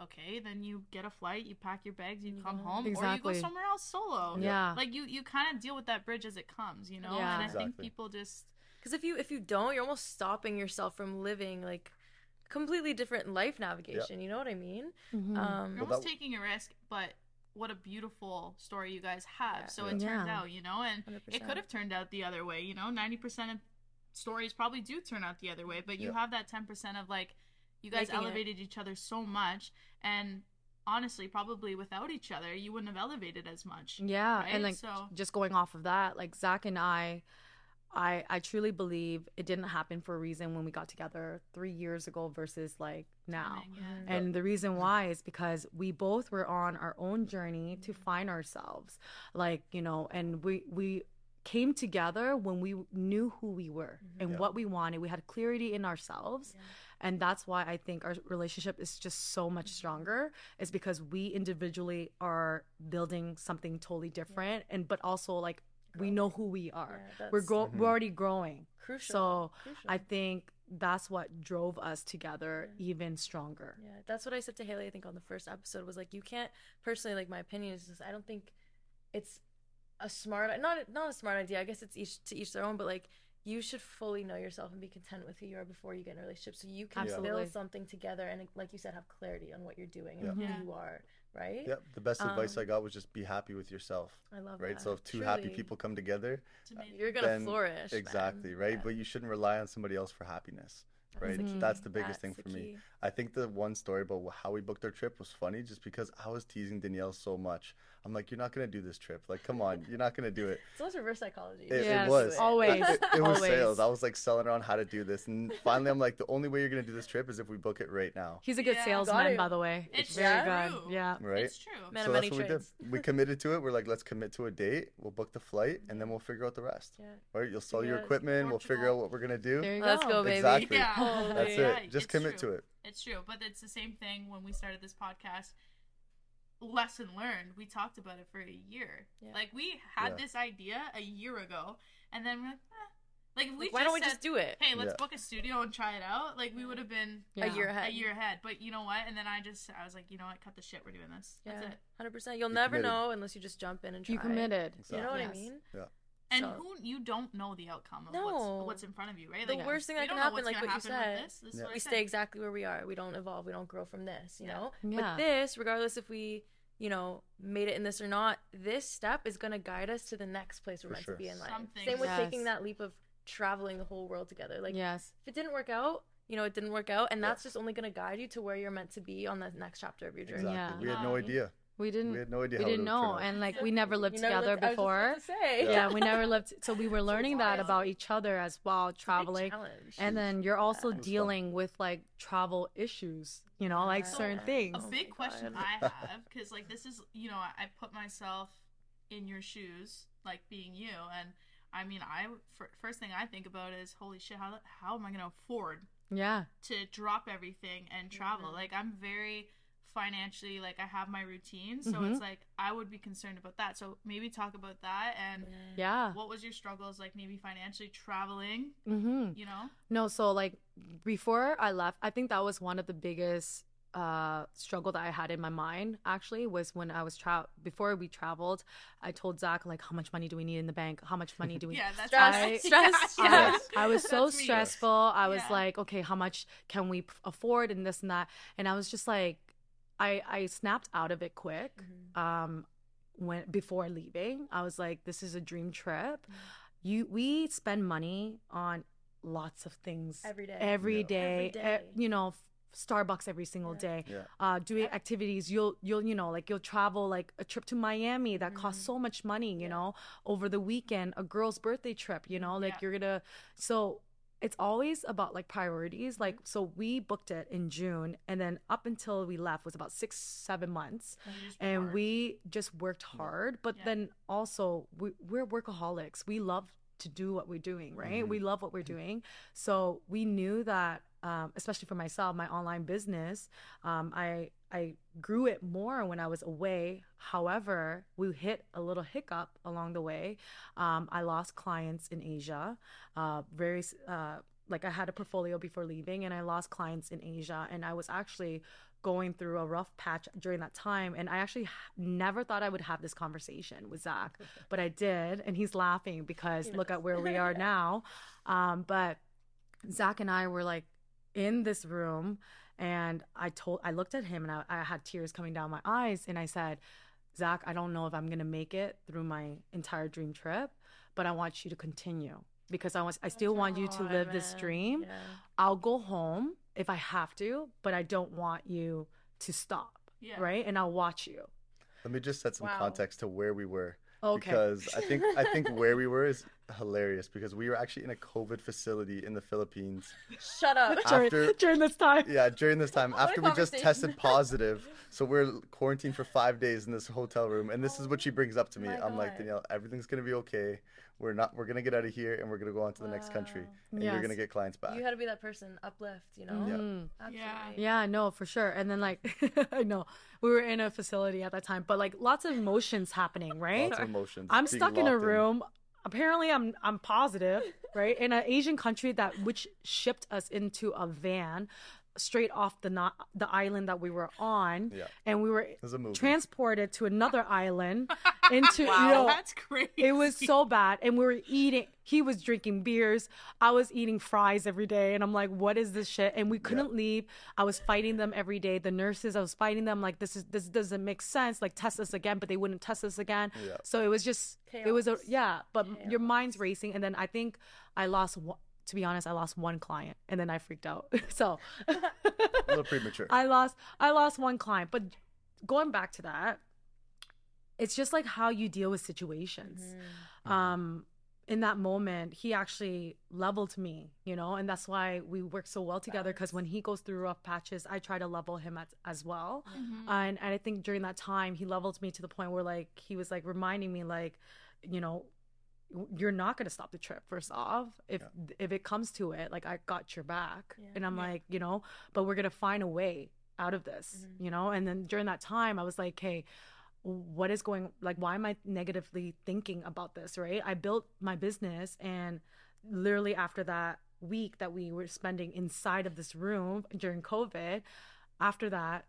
Okay, then you get a flight, you pack your bags, you You come go home, or you go somewhere else solo. yeah Like you, you kind of deal with that bridge as it comes, you know. Yeah. And I think people just Because if you if you don't, you're almost stopping yourself from living like completely different life navigation. You know what I mean? Mhm. Um, You're Well, almost that- taking a risk, but what a beautiful story you guys have. Yeah. So it turned out, you know, and 100%. it could have turned out the other way. You know, ninety percent of stories probably do turn out the other way, but you Yeah. have that ten percent of like you guys Making it. elevated each other so much, and honestly, probably without each other, you wouldn't have elevated as much. Yeah, right? and like So- just going off of that, like Zac and I, I I truly believe it didn't happen for a reason when we got together three years ago versus like now. Yeah. And the reason why is because we both were on our own journey to find ourselves, like you know, and we we came together when we knew who we were Mhm. and Yeah. what we wanted. We had clarity in ourselves. Yeah. And that's why I think our relationship is just so much stronger is because we individually are building something totally different and but also like we know who we are. Yeah, we're that's- grow- Mhm. we're already growing. Crucial. So Crucial. I think that's what drove us together even stronger. Yeah, that's what I said to Haley. I think on the first episode was like, you can't personally like my opinion is just I don't think it's a smart not not a smart idea. I guess it's each to each their own, but like you should fully know yourself and be content with who you are before you get in a relationship, so you can Absolutely. build something together and like you said, have clarity on what you're doing and Yeah. who you are. Right? Yep. The best advice Um, I got was just be happy with yourself. I love Right. that. So if two happy people come together, It's you're gonna then- flourish. man. exactly right. Yeah. But you shouldn't rely on somebody else for happiness. Right. the That's the biggest thing for the me. Key. I think the one story about how we booked our trip was funny just because I was teasing Danielle so much. I'm like, you're not gonna do this trip. Like, come on, you're not gonna do it. It's almost reverse psychology. It, Yes, it was [laughs] always. It, it was Always. sales. I was like selling her on how to do this, and finally, I'm like, the only way you're gonna do this trip is if we book it right now. He's a good Yeah. salesman, by the way. It's very true. good. Yeah. Right. It's true. Man so that's what trades. we did. We committed to it. We're like, let's commit to a date. We'll book the flight, and then we'll figure out the rest. Yeah. Right? You'll sell your equipment. We'll figure out what we're gonna do. There you go. Let's go. go, baby. Exactly. Yeah. That's Yeah, it. Just it's commit true. to it. It's true, but it's the same thing when we started this podcast. Lesson learned. We talked about it for a year. Yeah. Like we had Yeah. this idea a year ago, and then we're like, eh. like if we Like, why just don't we said, just do it? Hey, let's Yeah. book a studio and try it out. Like we would have been Yeah. A year ahead. a year ahead. But you know what? And then I just I was like, you know what? Cut the shit. We're doing this. That's Yeah, it. hundred percent. You'll You never committed. know unless you just jump in and try. You committed. You know what Yes. I mean? And So- who you don't know the outcome of No. what's, what's in front of you, right? The Like, worst thing we that don't can happen, like what you happen with said, this. This Yeah. what We said. stay exactly where we are. We don't evolve. We don't grow from this. You Yeah. know. Yeah. But this, regardless if we, you know, made it in this or not, this step is gonna guide us to the next place we're For meant sure. to be in life. Something. Same with Yes. taking that leap of traveling the whole world together. Like yes. if it didn't work out, you know, it didn't work out, and Yeah. that's just only gonna guide you to where you're meant to be on the next chapter of your journey. Exactly. Yeah. We had no idea. We didn't. We had no idea. we how didn't it would turn know, and like we never lived You never together lived- I was just before. about to say. Yeah. we never lived. So we were [laughs] learning that about each other as well, It's a big traveling. challenge. And then you're also Yeah. It was fun. dealing with like travel issues, you know, like Yeah. certain things. a Oh big my question God. I [laughs] have because like this is you know I, I put myself in your shoes like being you and I mean I f- first thing I think about is holy shit how how am I gonna afford Yeah. to drop everything and travel Mhm. like I'm very financially like I have my routine so Mhm. it's like I would be concerned about that so maybe talk about that and Yeah. what was your struggles like maybe financially traveling Mm-hmm. you know No, so like before I left, I think that was one of the biggest uh struggle that I had in my mind actually was when I was tra- before we traveled, I told Zac like how much money do we need in the bank? How much money do we [laughs] yeah that's Stress, I- [laughs] stress, yeah, stress. [laughs] I was so That's me. stressful. I was Yeah. like, okay, how much can we afford and this and that? And I was just like, I I snapped out of it quick. Mhm. Um, when before leaving, I was like, this is a dream trip. Mhm. You we spend money on lots of things Every day. every Yeah. day, Every e- you know, Starbucks every single Yeah. day. Yeah. Uh, doing activities, you'll you'll you know like you'll travel like a trip to Miami that costs Mhm. so much money. You Yeah. know, over the weekend, a girl's birthday trip. You know, like Yeah. you're gonna so. It's always about like priorities. Like, so we booked it in June, and then up until we left was about six, seven months and work. we just worked hard but Yeah. then also we, we're workaholics we love to do what we're doing right Mhm. we love what we're doing so we knew that um, especially for myself my online business um, i i grew it more when i was away. However we hit a little hiccup along the way. Um, i lost clients in asia uh, very uh, like i had a portfolio before leaving and i lost clients in asia and i was actually going through a rough patch during that time and i actually never thought i would have this conversation with zac [laughs] but i did and he's laughing because look at where we are [laughs] now. Um, but zac and i were like in this room and i told i looked at him and I, I had tears coming down my eyes and i said zac i don't know if i'm gonna make it through my entire dream trip but i want you to continue because i want i still want you to God, live this dream Yeah. I'll go home if I have to, but I don't want you to stop. Yeah. Right? And I'll watch you. Let me just set some Wow. context to where we were. Okay. Because I think I think [laughs] where we were is hilarious because we were actually in a COVID facility in the Philippines. Shut up. during, after- [laughs] during this time. Yeah, during this time after we just tested positive, so we're quarantined for five days in this hotel room, and this is what she brings up to me. I'm like Danielle, everything's gonna be okay. We're not. We're gonna get out of here, and we're gonna go on to the next country, Wow. and you're gonna get clients back. You had to be that person, uplift, you know? Yeah. Mhm. Absolutely. Yeah, no, for sure. And then like [laughs] I know we were in a facility at that time, but like lots of emotions happening, right? Lots of emotions. I'm being stuck in a locked room apparently I'm I'm positive, right? In an Asian country that which shipped us into a van straight off the not the island that we were on, Yeah. and we were was a movie. transported to another island [laughs] into Wow, you know, that's crazy. it was so bad. And we were eating he was drinking beers. I was eating fries every day. And i'm like what is this shit? And we couldn't leave. I was fighting them every day. The nurses i was fighting them. Like this is this doesn't make sense. Like test us again but they wouldn't test us again. Yeah. so it was just it was a yeah but your mind's racing. And then i think i lost one to be honest i lost one client and then i freaked out [laughs] so a little premature. [laughs] I lost I lost one client, but going back to that, it's just like how you deal with situations. Um in that moment, he actually leveled me, you know, and that's why we work so well together because when he goes through rough patches, I try to level him as, as well. Mm-hmm. And, and I think during that time, he leveled me to the point where like he was like reminding me like, you know, you're not going to stop the trip first off. If if it comes to it like i got your back. Yeah. and i'm Yeah. like you know but we're going to find a way out of this Mm-hmm. you know? And then during that time i was like hey what is going like why am i negatively thinking about this? Right? I built my business and literally after that week that we were spending inside of this room during covid after that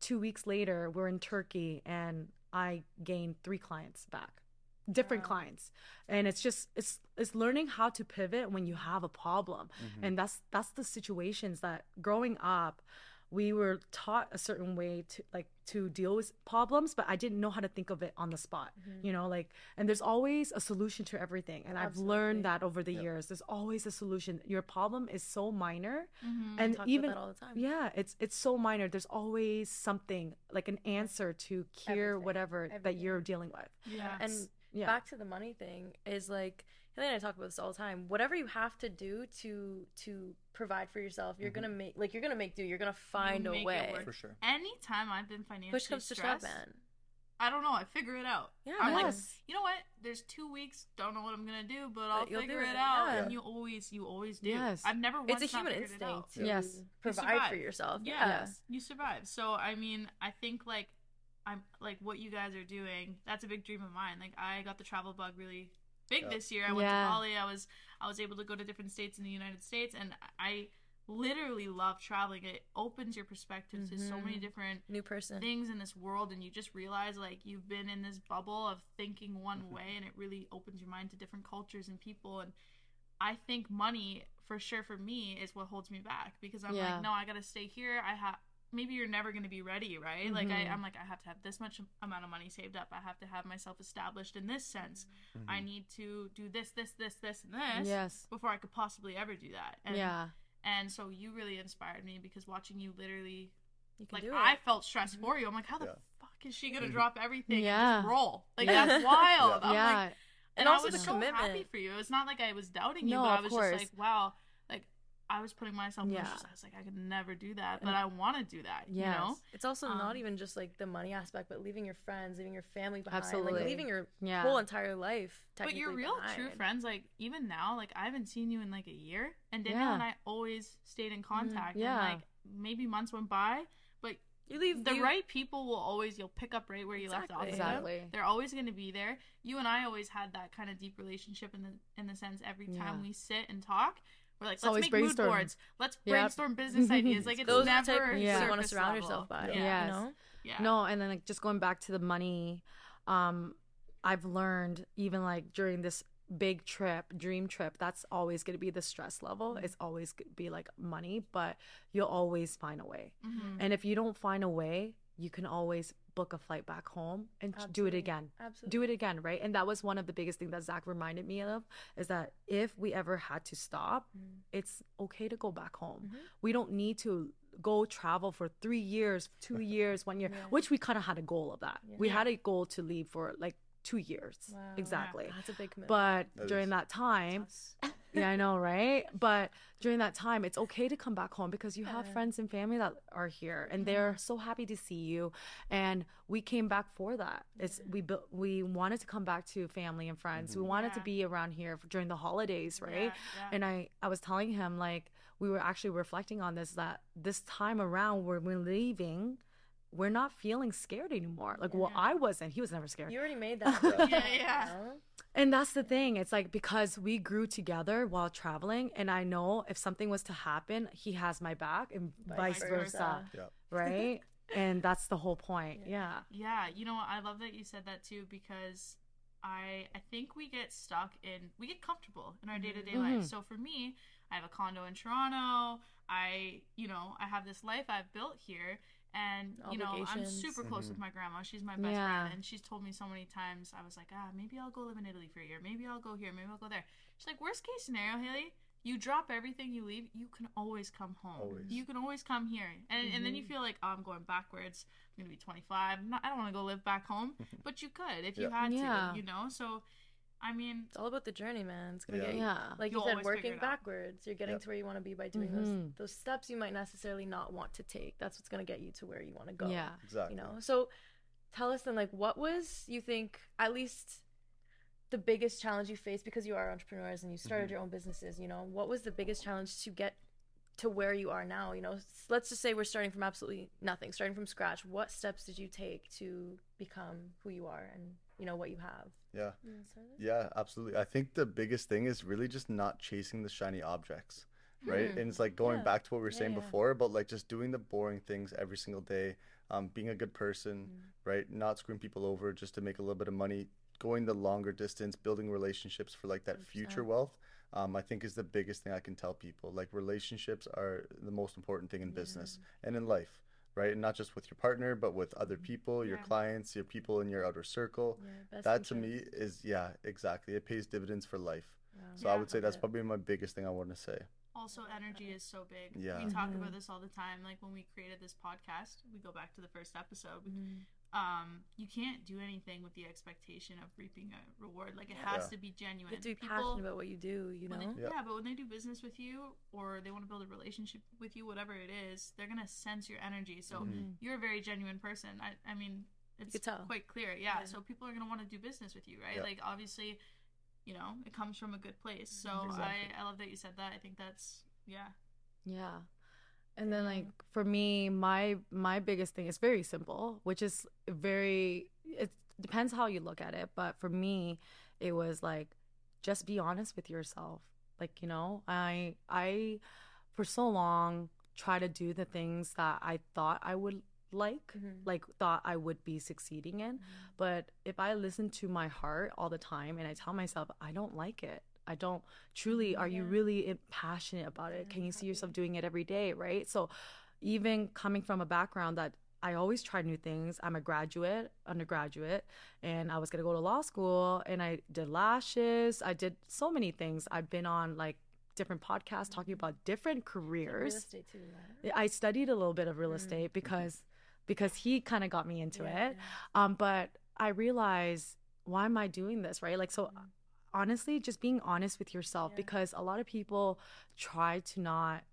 two weeks later we're in turkey and i gained three clients back different clients. And it's just it's it's learning how to pivot when you have a problem. And that's that's the situations that growing up we were taught a certain way to like to deal with problems but i didn't know how to think of it on the spot you know like and there's always a solution to everything. And i've learned that over the Yep. years. There's always a solution. Your problem is so minor. Mm-hmm. and even that all the time. yeah it's it's so minor. There's always something like an answer to cure Everything. whatever that you're dealing with. Yeah. And yeah back to the money thing is like Haley and I talk about this all the time. Whatever you have to do to to provide for yourself, you're mm-hmm. gonna make like you're gonna make do. You're gonna find a way. For sure. Anytime I've been financially Push comes to shove, stressed, man. I don't know. I figure it out. Yeah, I'm like, you know what? There's two weeks. Don't know what I'm gonna do, but I'll you'll figure it, it, out. yeah. And you always, you always do. Yes. I've never once It's a not human figured it instinct to Yes. provide survive. for yourself. Yeah, you survive. So I mean, I think like I'm like what you guys are doing. That's a big dream of mine. Like I got the travel bug really big Yeah. this year. I went Yeah. to Bali. I was I was able to go to different states in the United States, and I literally love traveling. It opens your perspective to so many Mhm. different New person. things in this world and you just realize like you've been in this bubble of thinking one way and it really opens your mind to different cultures and people and i think money for sure for me is what holds me back because i'm Yeah. like no i gotta stay here i have maybe you're never going to be ready right like I, Mhm. i'm like i have to have this much amount of money saved up i have to have myself established in this sense i need to do this this this this and this yes before i could possibly ever do that and, yeah and so you really inspired me because watching you literally You like I felt stressed for you. I'm like, how the Yeah. fuck is she gonna [laughs] drop everything and Yeah. just roll? Like Yeah. that's [laughs] wild. Yeah. I'm yeah like, And and also I was the so happy for you. It's not like I was doubting you, No, but I of was course. just like, wow, like I was putting myself in Yeah. those shoes. I was like, I could never do that, but I want to do that. You know? It's also not Um, even just like the money aspect, but leaving your friends, leaving your family behind, Absolutely. like leaving your Yeah. whole entire life. But your real behind. true friends, like even now, like I haven't seen you in like a year, and Danielle Yeah. and I always stayed in contact. Yeah. And like maybe months went by, but You leave the you- right people will always you'll pick up right where you left off. Exactly. with them. Exactly. They're always going to be there. You and I always had that kind of deep relationship in the in the sense every time Yeah. we sit and talk, we're like, It's let's always make mood brainstorm. boards. Let's Yep. brainstorm business ideas. Like it's Those never type of Yeah. you want to surround level. yourself by. Yeah. Yes. You know? Yeah. No, and then like just going back to the money, um, I've learned even like during this big trip, dream trip, that's always going to be the stress level. Mm-hmm. It's always going to be like money, but you'll always find a way. Mhm. And if you don't find a way, you can always book a flight back home and ch- do it again. Absolutely. Do it again, right? And that was one of the biggest things that Zac reminded me of is that if we ever had to stop, Mhm. it's okay to go back home. Mhm. We don't need to go travel for three years, two years, one year, Yeah. which we kind of had a goal of that. Yeah. We had a goal to leave for like two years. Wow. Exactly. That's a big commitment. But That during is. that time, yeah, I know, right? But during that time, it's okay to come back home because you have friends and family that are here, and they're so happy to see you. And we came back for that. It's we built, we wanted to come back to family and friends. We mm-hmm. wanted to be around here for, during the holidays, right? Yeah, yeah. And I I was telling him like we were actually reflecting on this that this time around when we're leaving. We're not feeling scared anymore. Like, well, I wasn't. He was never scared. You already made that. [laughs] Yeah, yeah. And that's the thing. It's like because we grew together while traveling, and I know if something was to happen, he has my back, and vice, Vice versa, versa. Yeah. right? [laughs] and that's the whole point. Yeah. Yeah, you know what? I love that you said that too because I I think we get stuck in we get comfortable in our day to day life. So for me, I have a condo in Toronto. I you know I have this life I've built here, and you know I'm super close with my grandma. She's my best Yeah. friend, and she's told me so many times. I was like, ah, maybe I'll go live in Italy for a year. Maybe I'll go here. Maybe I'll go there. She's like, worst case scenario, Haley. You drop everything, you leave. You can always come home. Always. You can always come here, and and then you feel like, oh, I'm going backwards. I'm gonna be 25. I'm not, I don't want to go live back home, [laughs] but you could if you Yeah. had Yeah. to. You know, so I mean, It's all about the journey, man. It's gonna Yeah. get you, Yeah. like You'll you said, working backwards. You're getting Yep. to where you want to be by doing Mhm. those those steps you might necessarily not want to take. That's what's gonna get you to where you want to go. Yeah. Exactly. You know. So tell us then, like, what was you think at least the biggest challenge you faced because you are entrepreneurs and you started Mhm. your own businesses. You know, what was the biggest challenge to get to where you are now? You know, let's just say we're starting from absolutely nothing, starting from scratch. What steps did you take to become who you are and you know what you have? Yeah. You wanna start this? Yeah, absolutely. I think the biggest thing is really just not chasing the shiny objects, right? Hmm. And it's like going Yeah. back to what we were Yeah, saying yeah. before, but like just doing the boring things every single day, um, being a good person, Mm. right? Not screwing people over just to make a little bit of money, going the longer distance, building relationships for like that future 100%. wealth. Um, I think is the biggest thing I can tell people. Like relationships are the most important thing in business and in life, right? And not just with your partner, but with other people, your Yeah. clients, your people in your outer circle Yeah, best that to me is yeah exactly it pays dividends for life Wow. so i would say that's probably my biggest thing i want to say also energy is so big. Yeah. We talk Mhm. about this all the time. Like when we created this podcast, we go back to the first episode. we- Mhm. Um, you can't do anything with the expectation of reaping a reward. Like it has Yeah. to be genuine. You have to be People- passionate about what you do, you know? they, Yeah. yeah. but when they do business with you or they want to build a relationship with you, whatever it is, they're gonna sense your energy. So Mhm. you're a very genuine person. I, I mean, it's could tell. quite clear. Yeah, Yeah. So people are gonna want to do business with you, right? Yeah. Like obviously, you know, it comes from a good place. So Exactly. I, I love that you said that. I think that's yeah. Yeah. And then like for me, my my biggest thing is very simple, which is very it depends how you look at it, but for me, it was like just be honest with yourself. Like, you know, I I for so long try to do the things that I thought I would like, Mhm. like thought I would be succeeding in. But if I listen to my heart all the time and I tell myself I don't like it, I don't truly, are you really passionate about it? Yeah, Can you see yourself doing it every day, right? So even coming from a background that I always try new things. I'm a graduate, undergraduate, and I was gonna go to law school and I did lashes. I did so many things. I've been on like different podcasts talking about different careers. Real estate too, right? I studied a little bit of real Mm. estate because because he kind of got me into Yeah, it. yeah. Um, but I realized why am I doing this, right? Like so Mhm. Honestly, just being honest with yourself Yeah. because a lot of people try to not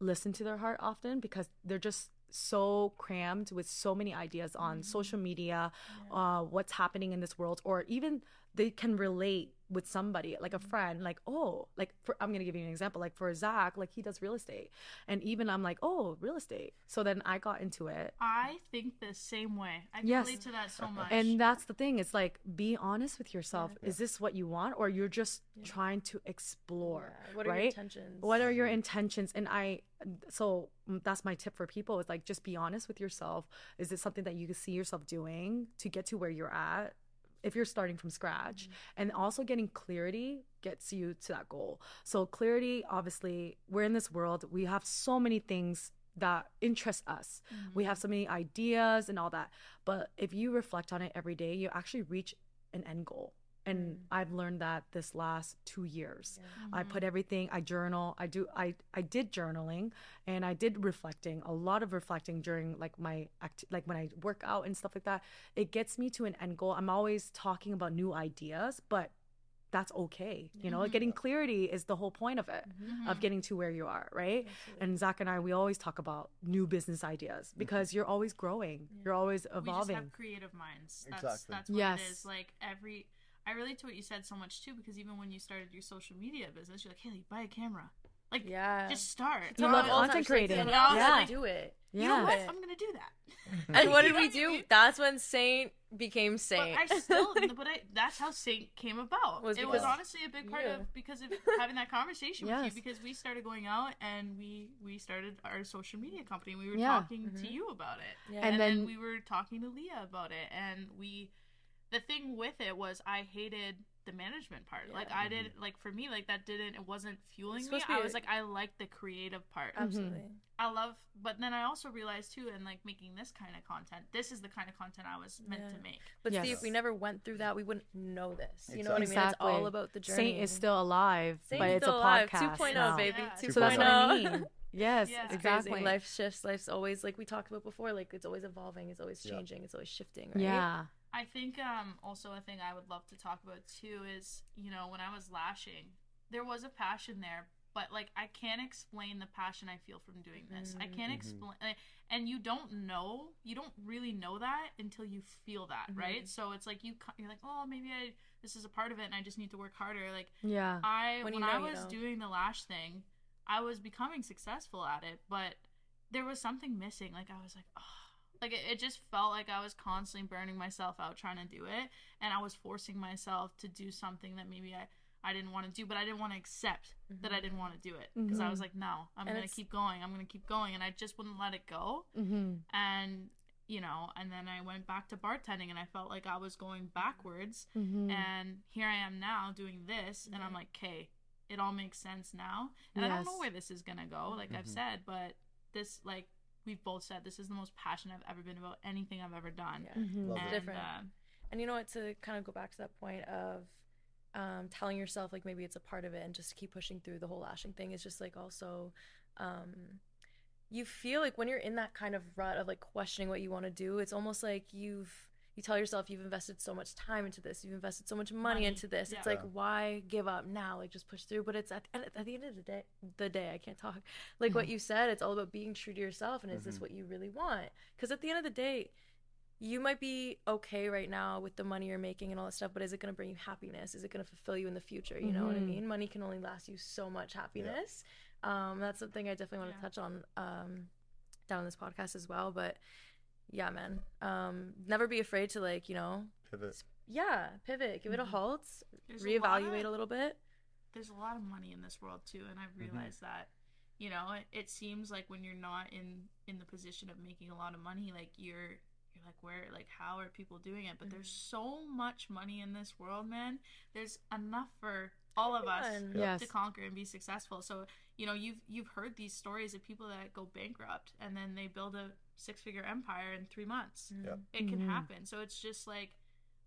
listen to their heart often because they're just so crammed with so many ideas on Mhm. social media, Yeah. uh, what's happening in this world, or even they can relate with somebody like a Mm-hmm. friend like oh like for, i'm gonna give you an example like for zac like he does real estate and even i'm like oh real estate so then i got into it I think the same way. I Yes. relate to that so much. and that's the thing it's like be honest with yourself Yeah. is this what you want or you're just Yeah. trying to explore Yeah. What are your intentions? what are your intentions and i so mm, that's my tip for people is like just be honest with yourself is it something that you can see yourself doing to get to where you're at if you're starting from scratch mm-hmm. and also getting clarity gets you to that goal. So clarity obviously we're in this world. We have so many things that interest us. Mm-hmm. We have so many ideas and all that. But if you reflect on it every day you actually reach an end goal and i've learned that this last two years Yeah. I mm-hmm. put everything. I journal. I do. I I did journaling, and I did reflecting. A lot of reflecting during like my act, like when I work out and stuff like that. It gets me to an end goal. I'm always talking about new ideas, but that's okay. You know, mm-hmm. getting clarity is the whole point of it, Mm-hmm. of getting to where you are, right? Absolutely. And Zac and I, we always talk about new business ideas mm-hmm. because you're always growing. You're always evolving. we just evolving. have creative minds. That's Exactly. that's what Yes. it is. Like every I relate to what you said so much too, because even when you started your social media business, you're like, Haley, buy a camera. Like, Yeah. just start. You love us content creating. you know, Yeah. like, do it. You know Yeah. what? I'm gonna do that. [laughs] And what did we do? That's when Saint became Saint. But Saint. I still, [laughs] but I, that's how Saint came about. Was it was honestly a big part Yeah. of because of having that conversation with you because we started going out and we we started our social media company. And we were Yeah. talking to Mhm. you about it, yeah. And and, then- then, we were talking to Leah about it, and we. The thing with it was I hated the management part. Like I mm-hmm. did, like for me, like that didn't. It wasn't fueling me. supposed to be I a- was like, I like the creative part. Absolutely. Mm-hmm. I love, but then I also realized too, in like making this kind of content, this is the kind of content I was meant Yeah. to make. But Yes. see, if we never went through that, we wouldn't know this. You know what I mean? It's all about the journey. Saint is still alive, Saint but it's a alive. podcast 2.0, now. baby. Yeah. 2.0. So that's what I mean. [laughs] Yes, Yeah. It's exactly. crazy. Life shifts. Life's always like we talked about before. Like it's always evolving. It's always Yeah. changing. It's always shifting. Right? Yeah. I think um also a thing I would love to talk about too is, you know, when I was lashing, there was a passion there, but like I can't explain the passion I feel from doing this. I can't Mhm. explain and you don't know, you don't really know that until you feel that, Mhm. right? So it's like you you're like, "Oh, maybe I this is a part of it and I just need to work harder." Like Yeah. I When when, you know, I you was know. doing the lash thing, I was becoming successful at it, but there was something missing. Like I was like, oh, like it, it just felt like I was constantly burning myself out trying to do it, and I was forcing myself to do something that maybe I I didn't want to do, but I didn't want to accept that I didn't want to do it because I Mhm. was like, no, I'm And gonna it's- keep going. I'm gonna keep going, and I just wouldn't let it go Mm-hmm. and you know and then i went back to bartending and i felt like i was going backwards Mm-hmm. and here i am now doing this and i'm like okay it all makes sense now and i don't know where this is gonna go like i've said but this like we've both said this is the most passionate i've ever been about anything i've ever done Yeah. Mm-hmm. Love it. and, different. uh, And you know what? To kind of go back to that point of um, telling yourself like maybe it's a part of it and just keep pushing through the whole lashing thing is just like also um, you feel like when you're in that kind of rut of like questioning what you want to do, it's almost like you've you tell yourself you've invested so much time into this, you've invested so much money, Money, into this. It's like why give up now? Like just push through. But it's at, at, at the end of the day, the day I can't talk. Like what Mhm. you said, it's all about being true to yourself, and is this Mhm. what you really want? Because at the end of the day, you might be okay right now with the money you're making and all that stuff, but is it going to bring you happiness? Is it going to fulfill you in the future? You know what I Mhm. mean? Money can only last you so much happiness. Um, that's something I definitely want to Yeah. touch on um, down in this podcast as well. But yeah, man, um, never be afraid to like, you know, Pivot. yeah, pivot, give it a Mhm. halt, There's a reevaluate of- a little bit. there's a lot of money in this world too and i've realized that you know it, it seems like when you're not in in the position of making a lot of money like you're you're like where like how are people doing it? But there's so much money in this world man. There's enough for all of us Yes. to conquer and be successful. So you know you've you've heard these stories of people that go bankrupt and then they build a six figure empire in three months Yeah. it can Mhm. happen. So it's just like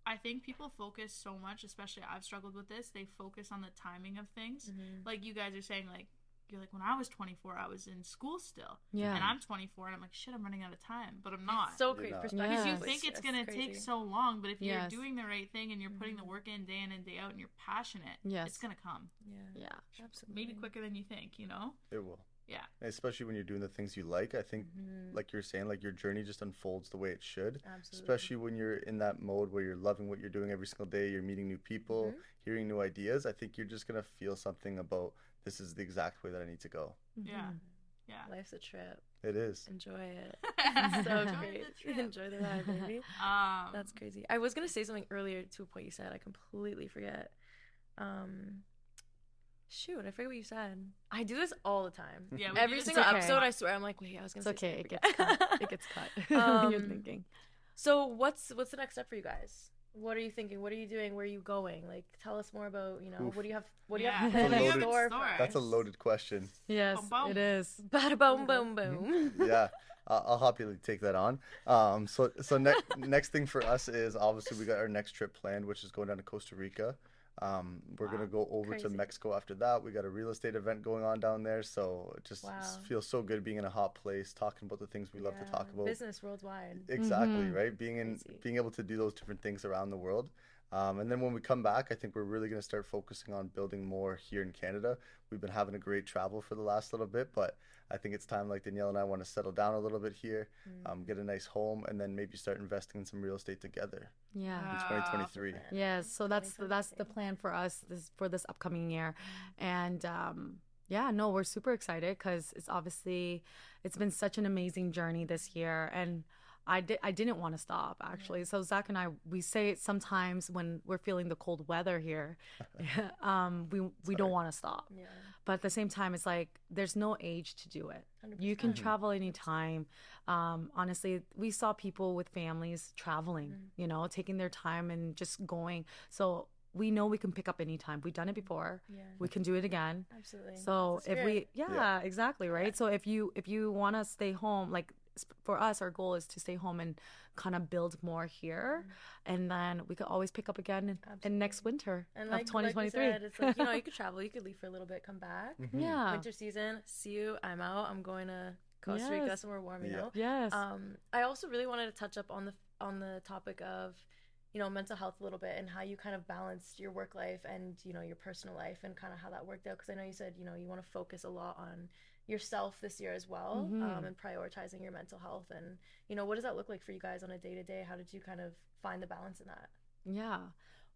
I think people focus so much, especially I've struggled with this. They focus on the timing of things. Mhm. Like you guys are saying, like you're like when I was 24, I was in school still, Yeah. and I'm 24, and I'm like shit, I'm running out of time, but I'm not. So You're great not. perspective. because you think it's Yes, gonna take so long, but if Yes. you're doing the right thing and you're putting the Mhm. work in day in and day out, and you're passionate, Yes. it's gonna come. Yeah, Yeah. absolutely. Maybe quicker than you think. You know? It will. Yeah. And especially when you're doing the things you like. I think, Mhm. like you're saying, like your journey just unfolds the way it should. Absolutely. Especially when you're in that mode where you're loving what you're doing every single day, you're meeting new people, Mhm. hearing new ideas. I think you're just gonna feel something about this is the exact way that I need to go. Yeah. Mm-hmm. Yeah. Life's a trip. It is. Enjoy it. [laughs] so so great. great. [laughs] Enjoy the ride, baby. [laughs] Um, That's crazy. I was gonna say something earlier to a point you said. I completely forget. Um, shoot, I forget what you said. I do this all the time. [laughs] Yeah, Every single okay. episode, I swear, I'm like, wait, I was gonna. It's say okay. It gets cut. [laughs] It gets cut. [laughs] You're Um, thinking. So what's what's the next step for you guys? What are you thinking? What are you doing? Where are you going? Like, tell us more about you know Oof. what do you have? What do you have That's a in loaded- store? Store. That's a loaded question. Yes, Boom, boom. it is. Bada boom boom boom. yeah, I'll I'll happily take that on. Um, so so next next thing for us is obviously we got our next trip planned, which is going down to Costa Rica. Um, we're gonna go over to Mexico after that. We got a real estate event going on down there, so it just Wow. feels so good being in a hot place, talking about the things we love to talk about. Business worldwide. Exactly Mhm. right. Being in Crazy. being able to do those different things around the world. Um, and then when we come back, I think we're really going to start focusing on building more here in Canada. We've been having a great travel for the last little bit, but I think it's time, like Danielle and I, want to settle down a little bit here, Mm. um, get a nice home, and then maybe start investing in some real estate together Yeah. in Ah, 2023. Yes, so that's the, that's the plan for us this for this upcoming year, and um, Yeah, no, we're super excited because it's obviously it's been such an amazing journey this year, and I did I didn't want to stop actually. So Zac and I we say it sometimes when we're feeling the cold weather here, [laughs] [laughs] um, we we don't want to stop. Yeah. But at the same time, it's like there's no age to do it. You can travel anytime. Um, honestly, we saw people with families traveling, you know, taking their time and just going. So we know we can pick up anytime. We've done it before. Yeah. We can do it again. Absolutely. So if we, yeah, Yeah. exactly, right. So if you if you want to stay home, like for us, our goal is to stay home and kind of build more here, and then we could always pick up again in, in next winter And of like, like we 2023. said, it's like, you know, you [laughs] could travel, you could leave for a little bit, come back. yeah. Winter season, see you, I'm out. I'm going to Costa Rica, Yes. somewhere warm, you Yeah. know? Yes. Um, I also really wanted to touch up on the on the topic of, you know, mental health a little bit and how you kind of balanced your work life and you know your personal life and kind of how that worked out. Because I know you said you know you want to focus a lot on yourself this year as well Mhm. um, and prioritizing your mental health and you know what does that look like for you guys on a day to day? How did you kind of find the balance in that? Yeah.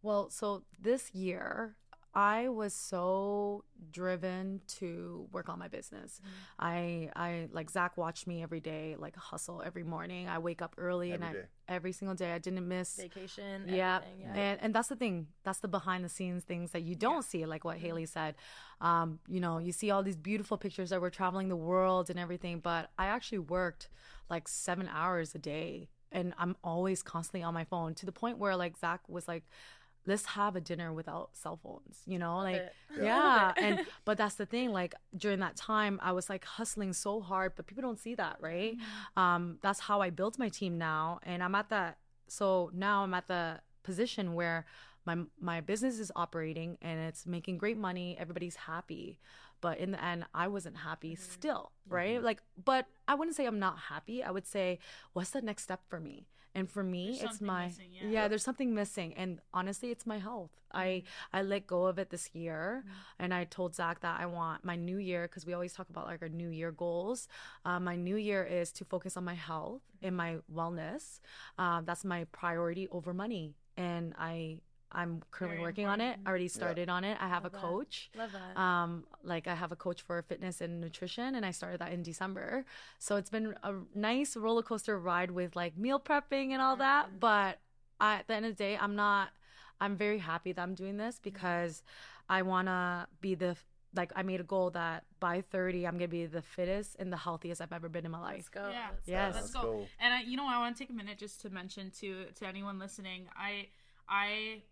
Well, so this year I was so driven to work on my business. I I like Zac watched me every day, like hustle every morning. I wake up early and I every single day. I didn't miss Vacation, yeah. yeah. And and that's the thing. That's the behind the scenes things that you don't see, like what Haley said. Um, you know, you see all these beautiful pictures that we're traveling the world and everything, but I actually worked like seven hours a day and I'm always constantly on my phone to the point where like Zac was like, let's have a dinner without cell phones, you know? Like it. [laughs] yeah. And but that's the thing, like during that time I was like hustling so hard, but people don't see that, right? um, that's how I built my team now, and I'm at that. So now I'm at the position where my my business is operating and it's making great money. Everybody's happy, but in the end, I wasn't happy still, right? Like, but I wouldn't say I'm not happy. I would say, what's the next step for me? And for me, it's my missing, yeah. there's something missing, and honestly, it's my health. I I let go of it this year, and I told Zac that I want my new year because we always talk about like our new year goals. Uh, my new year is to focus on my health and my wellness. Um, that's my priority over money, and I I'm currently Very working on it. I already started on it. I have Love a that. coach. Love that. Um, like I have a coach for fitness and nutrition, and I started that in December. So it's been a nice roller coaster ride with like meal prepping and all that. But I, at the end of the day, I'm not. I'm very happy that I'm doing this because I wanna be the like. I made a goal that by 30, I'm gonna be the fittest and the healthiest I've ever been in my life. Let's go. Yeah. Let's. Yes. Let's Let's go. go. And I, you know, I want to take a minute just to mention to to anyone listening. I I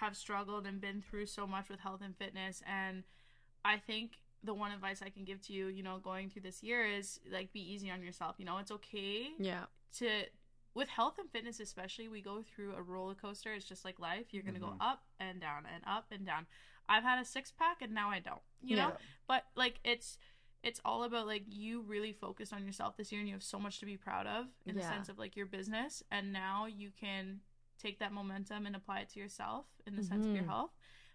have struggled and been through so much with health and fitness, and I think the one advice I can give to you, you know, going through this year is like be easy on yourself. You know, it's okay Yeah. to with health and fitness especially we go through a roller coaster. It's just like life. You're gonna Mhm. go up and down and up and down. I've had a six pack and now i don't you know? But like it's it's all about like you really focused on yourself this year and you have so much to be proud of in the sense of like your business. And now you can take that momentum and apply it to yourself in the sense of your Mhm. health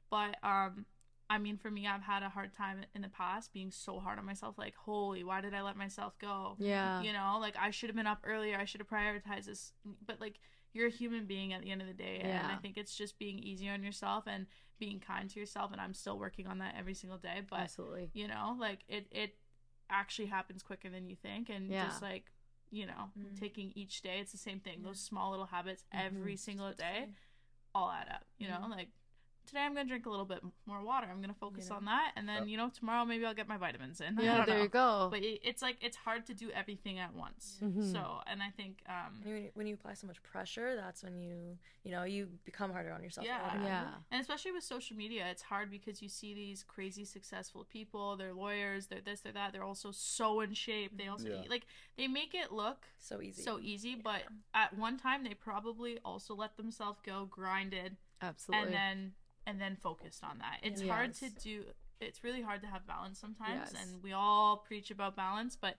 but um I mean, for me, I've had a hard time in the past being so hard on myself. Like, holy, why did I let myself go? Yeah. you know like i should have been up earlier i should have prioritized this but like you're a human being at the end of the day and i think it's just being easy on yourself and being kind to yourself and i'm still working on that every single day but Absolutely. you know like it it actually happens quicker than you think and Yeah. just like you know Mhm. taking each day it's the same thing Yeah. those small little habits every Mhm. single day all add up you know like today i'm gonna drink a little bit more water i'm gonna focus know. on that and then Yep. you know tomorrow maybe i'll get my vitamins in [laughs] I Yeah. don't There know you go. but it, it's like it's hard to do everything at once Mhm. so and i think um And when you, when you apply so much pressure, that's when you, you know, you become harder on yourself. Yeah. lot. yeah. and especially with social media it's hard because you see these crazy successful people they're lawyers they're this they're that they're also so in shape they also Yeah. eat, like they make it look So easy. so easy but at one time they probably also let themselves go grinded Absolutely. and then and then focused on that it's Yes. hard to do it's really hard to have balance sometimes Yes. and we all preach about balance but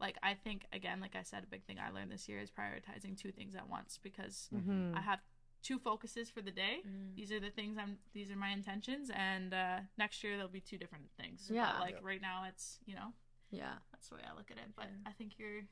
like i think again like i said a big thing i learned this year is prioritizing two things at once because Mhm. i have two focuses for the day Mhm. these are the things i'm these are my intentions and uh next year there'll be two different things Yeah. But, like Yeah. right now it's you know yeah. that's the way i look at it but Yeah. i think you're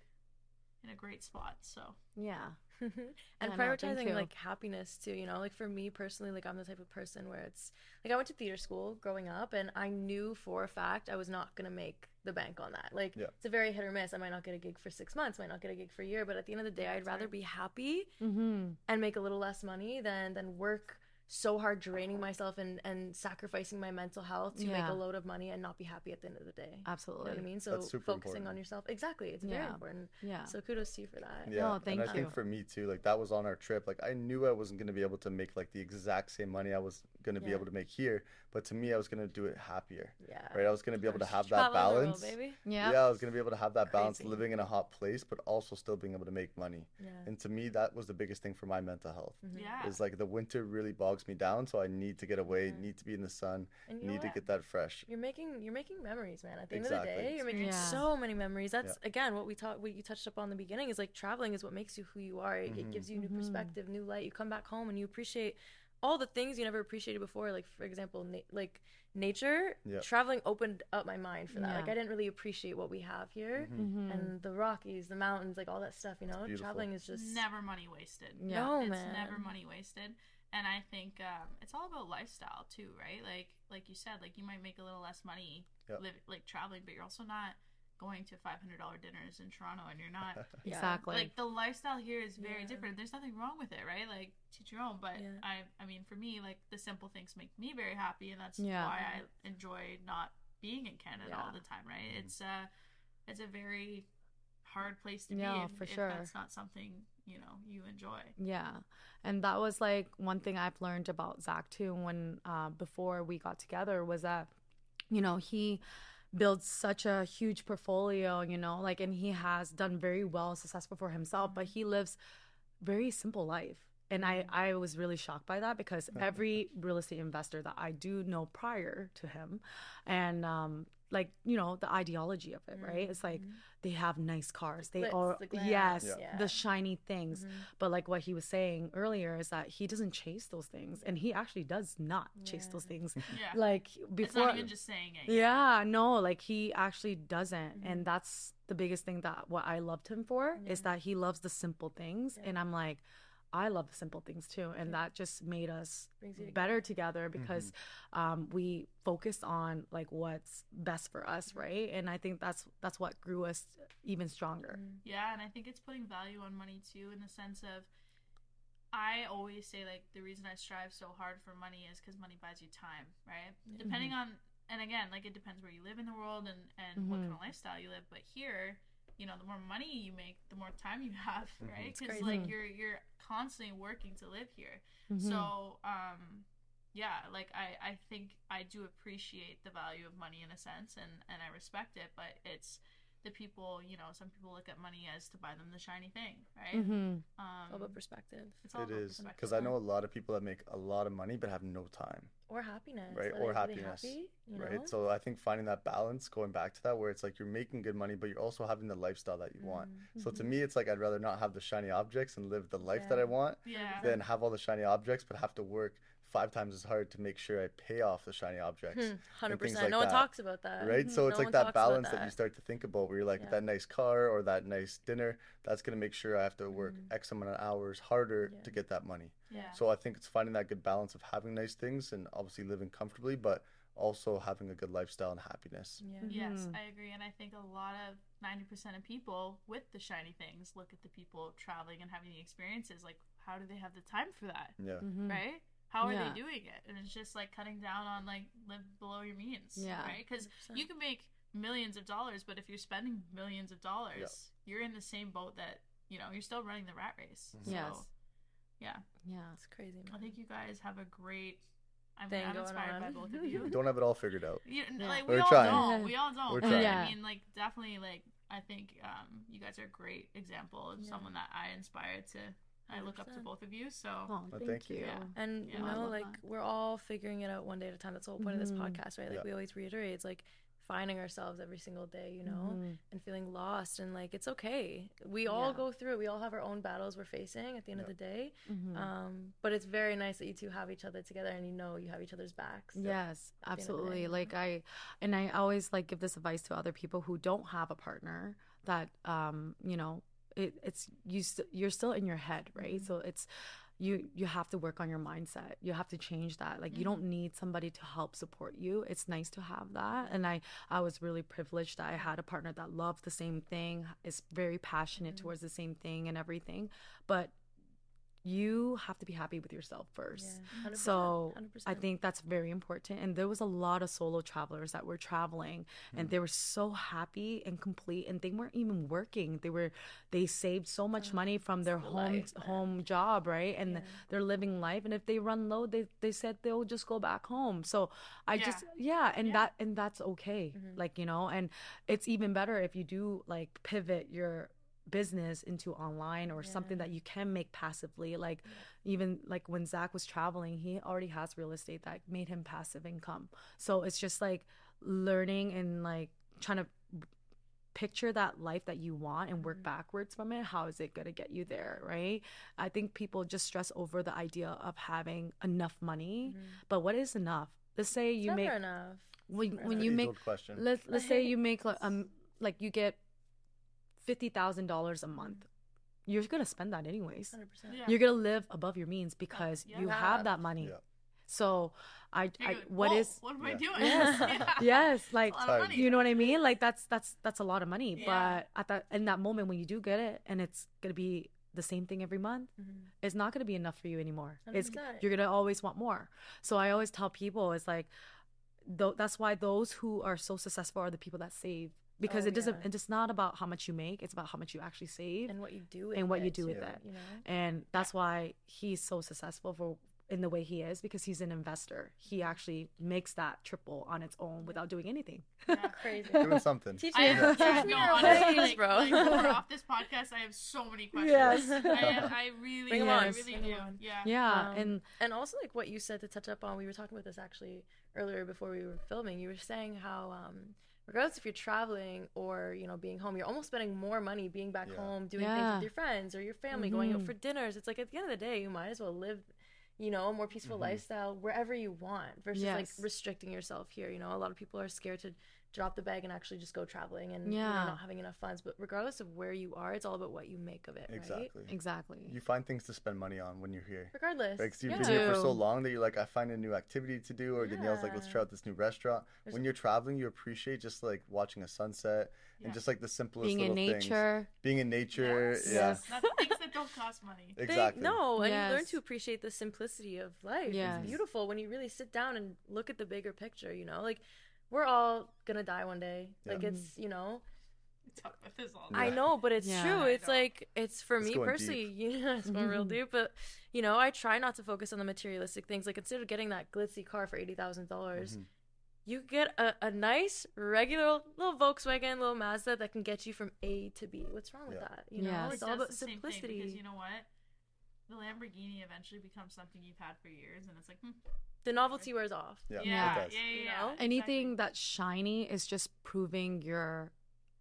in a great spot. So Yeah. [laughs] and Yeah, prioritizing you. like happiness too you know like for me personally like i'm the type of person where it's like i went to theater school growing up and i knew for a fact i was not going to make the bank on that like Yeah. it's a very hit or miss i might not get a gig for six months might not get a gig for a year but at the end of the day Yeah, i'd that's rather right. be happy Mm-hmm. and make a little less money than than work so hard draining myself and and sacrificing my mental health to make a load of money and not be happy at the end of the day you know Absolutely. what i mean so focusing important. on yourself exactly it's very important Yeah. so kudos to you for that Yeah, No, thank and I you. think for me too, like that was on our trip. Like I knew I wasn't gonna be able to make like the exact same money I was gonna be able to make here, but to me, I was gonna do it happier. yeah Right, I was gonna be able to have that Travel the world, balance. baby yeah. Yeah, I was gonna be able to have that balance, living in a hot place, but also still being able to make money. yeah And to me, that was the biggest thing for my mental health. Mhm. yeah, Is like the winter really bogs me down, so I need to get away, Yeah. need to be in the sun, you know need to get that fresh. you're making you're making memories man at the end of the day you're making Yeah. so many memories that's again what we talked what you touched up on in the beginning is like traveling is what makes you who you are it, it Mhm. gives you new Mhm. perspective new light you come back home and you appreciate all the things you never appreciated before like for example na- like nature Yeah. traveling opened up my mind for that like i didn't really appreciate what we have here Mhm. Mm-hmm. and the rockies the mountains like all that stuff you know traveling is just never money wasted. Yeah. no it's man never money wasted and i think um, it's all about lifestyle too right like like you said like you might make a little less money Yep. live, like traveling but you're also not going to $500 dinners in toronto and you're not [laughs] [laughs] Yeah. Exactly. like the lifestyle here is very Yeah. different there's nothing wrong with it right like teach your own but Yeah. i i mean for me like the simple things make me very happy and that's Yeah. why i enjoy not being in canada all the time right Mhm. it's uh it's a very hard place to Yeah, be if, for if sure. that's not something you know you enjoy Yeah. And that was like one thing I've learned about Zac too when uh, before we got together was that, you know, he builds such a huge portfolio, you know, like, and he has done very well, successful for himself, but he lives very simple life. And I, I was really shocked by that because every real estate investor that I do know prior to him, and um, like you know the ideology of it, right? It's like they have nice cars, they glitz, are the yes, Yeah. the shiny things. Mhm. But like what he was saying earlier is that he doesn't chase those things, and he actually does not chase those things. [laughs] yeah Like before it's before, not even just saying it yeah, no, like he actually doesn't, Mhm. and that's the biggest thing that what I loved him for is that he loves the simple things, Yeah. and I'm like, I love the simple things too, and that just made us Brings better together because um, we focused on like what's best for us, right? And I think that's that's what grew us even stronger. Mhm. Yeah, and I think it's putting value on money too, in the sense of, I always say like the reason I strive so hard for money is because money buys you time, right? Depending on, and again, like it depends where you live in the world and and what kind of lifestyle you live. But here, you know, the more money you make, the more time you [laughs] have, Mhm. right? It's Because crazy. like you're you're constantly working to live here. Mhm. So, um, yeah, like I, I think I do appreciate the value of money in a sense, and and I respect it. But it's the people, you know, some people look at money as to buy them the shiny thing, right? Mhm. Um, all about perspective it's all It about is because I know a lot of people that make a lot of money but have no time, or happiness Right, or they- are they happiness, happy, you right? know? So I think finding that balance, going back to that, where it's like you're making good money but you're also having the lifestyle that you want. Mm. So to me, it's like I'd rather not have the shiny objects and live the life that I want Yeah. than have all the shiny objects but have to work five times as hard to make sure I pay off the shiny objects. Hmm, Hundred things percent. like no one talks about that. Right, so No it's like that balance that. you start to think about, where you're like Yeah. that nice car or that nice dinner. That's gonna make sure I have to work Mhm. X amount of hours harder Yeah. to get that money. yeah. So I think it's finding that good balance of having nice things and obviously living comfortably, but also having a good lifestyle and happiness. Yeah. Yes, Mhm. I agree, and I think a lot of ninety percent of people with the shiny things look at the people traveling and having the experiences. Like, how do they have the time for that? Yeah. Mhm. Right? How are Yeah. they doing it? And it's just like cutting down on like live below your means. Yeah. Right? Because 100%. you can make millions of dollars, but if you're spending millions of dollars, you're in the same boat that you know you're still running the rat race. Mhm. So, Yes. yeah, Yeah. It's crazy. I think you guys have a great. I'm, Thing I'm going inspired by both of We you. [laughs] don't have it all figured out. You, Yeah. like We're we all trying. don't. We all don't. We're trying. Yeah. I mean, like definitely, like I think um, you guys are a great example of Yeah. someone that I inspired to. I look up to both of you. So Oh, thank, thank you. you. Yeah. And Yeah, you know, like that. we're all figuring it out one day at a time. That's the whole point of this Mhm. podcast, right? Like Yeah. we always reiterate, it's like finding ourselves every single day, you know, Mhm. and feeling lost and like it's okay. We all Yeah. go through it. We all have our own battles we're facing at the end of the day. Mhm. Um, but it's very nice that you two have each other together and you know you have each other's backs. Yes, at the end of the absolutely. Like I and I always like give this advice to other people who don't have a partner that um, you know, it, it's you st- you're still in your head right? Mhm. so it's you you have to work on your mindset. You have to change that. Like you don't need somebody to help support you. It's nice to have that. And i i was really privileged that i had a partner that loved the same thing is very passionate Mhm. towards the same thing and everything. But you have to be happy with yourself first Yeah, 100%, so I 100%. think that's very important. And there was a lot of solo travelers that were traveling and they were so happy and complete and they weren't even working. They were they saved so much Oh, money from their home life, home job, right? And Yeah. they're living life and if they run low, they they said they'll just go back home. So I Yeah. just yeah, and Yeah. that and that's okay. Mhm. Like, you know, and it's even better if you do like pivot your business into online or something that you can make passively like even like when zac was traveling he already has real estate that made him passive income so it's just like learning and like trying to picture that life that you want and work Mhm. backwards from it how is it going to get you there right i think people just stress over the idea of having enough money Mhm. but what is enough let's say you never make enough. when, when you make question. let's let's say [laughs] you make like um like you get fifty thousand dollars a month. You're gonna spend that anyways. 100%. Yeah. You're gonna live above your means because Yeah. you Yeah. have that money. Yeah. So I, You're I like, what "Whoa, is am I doing? yes [laughs] Yeah. yes like That's a lot of Sorry. money. you know what I mean? Like that's that's that's a lot of money. Yeah. But at that in that moment when you do get it and it's gonna be the same thing every month, Mhm. it's not gonna be enough for you anymore. It's you're gonna always want more. So I always tell people it's like, though that's why those who are so successful are the people that save because Oh, it doesn't. yeah. It's not about how much you make. It's about how much you actually save and what you do with and what you it, do with too, it. You know. and that's why he's so successful for in the way he is because he's an investor. He actually makes that triple on its own without doing anything. Yeah. [laughs] Crazy. Doing something. Teach I me, teach me no, honestly, like, bro. like, we're [laughs] off this podcast, I have so many questions. Yes. [laughs] I, I really, Bring 'em I really bring 'em do. Yeah. Yeah, Um, and and also like what you said to touch up on we were talking about this actually earlier before we were filming you were saying how um regardless if you're traveling or you know being home you're almost spending more money being back Yeah. home doing things with your friends or your family going out Mhm. for dinners it's like at the end of the day you might as well live you know a more peaceful Mhm. lifestyle wherever you want versus Yes. like restricting yourself here you know a lot of people are scared to drop the bag and actually just go traveling and you know, Yeah. not having enough funds but regardless of where you are it's all about what you make of it right Exactly. exactly. You find things to spend money on when you're here. regardless Like, 'cause you've yeah. been here for so long that you're like, I find a new activity to do, or Danielle's like, let's try out this new restaurant. There's- when you're traveling, you appreciate just like watching a sunset Yeah. and just like the simplest Being in little things. nature. Being in nature, Yes. yeah, Yes. That's things that don't cost money. [laughs] They- exactly. no, and you learn to appreciate the simplicity of life. Yes. It's beautiful when you really sit down and look at the bigger picture, you know? Like we're all gonna die one day. Like it's, you know, talk about this all I know, but it's Yeah. true. It's like it's for It's me going personally, you know, [laughs] it's going real deep, but you know, I try not to focus on the materialistic things. Like instead of getting that glitzy car for eighty thousand dollars, Mhm. you get a, a nice regular little Volkswagen, little Mazda that can get you from A to B. What's wrong with Yeah. that? You know, Yes. it's all about the simplicity. because you know what? The Lamborghini eventually becomes something you've had for years, and it's like, hmm, the novelty wears off. Yeah, yeah, it yeah, does. yeah, You yeah, know? exactly. anything that's shiny is just proving your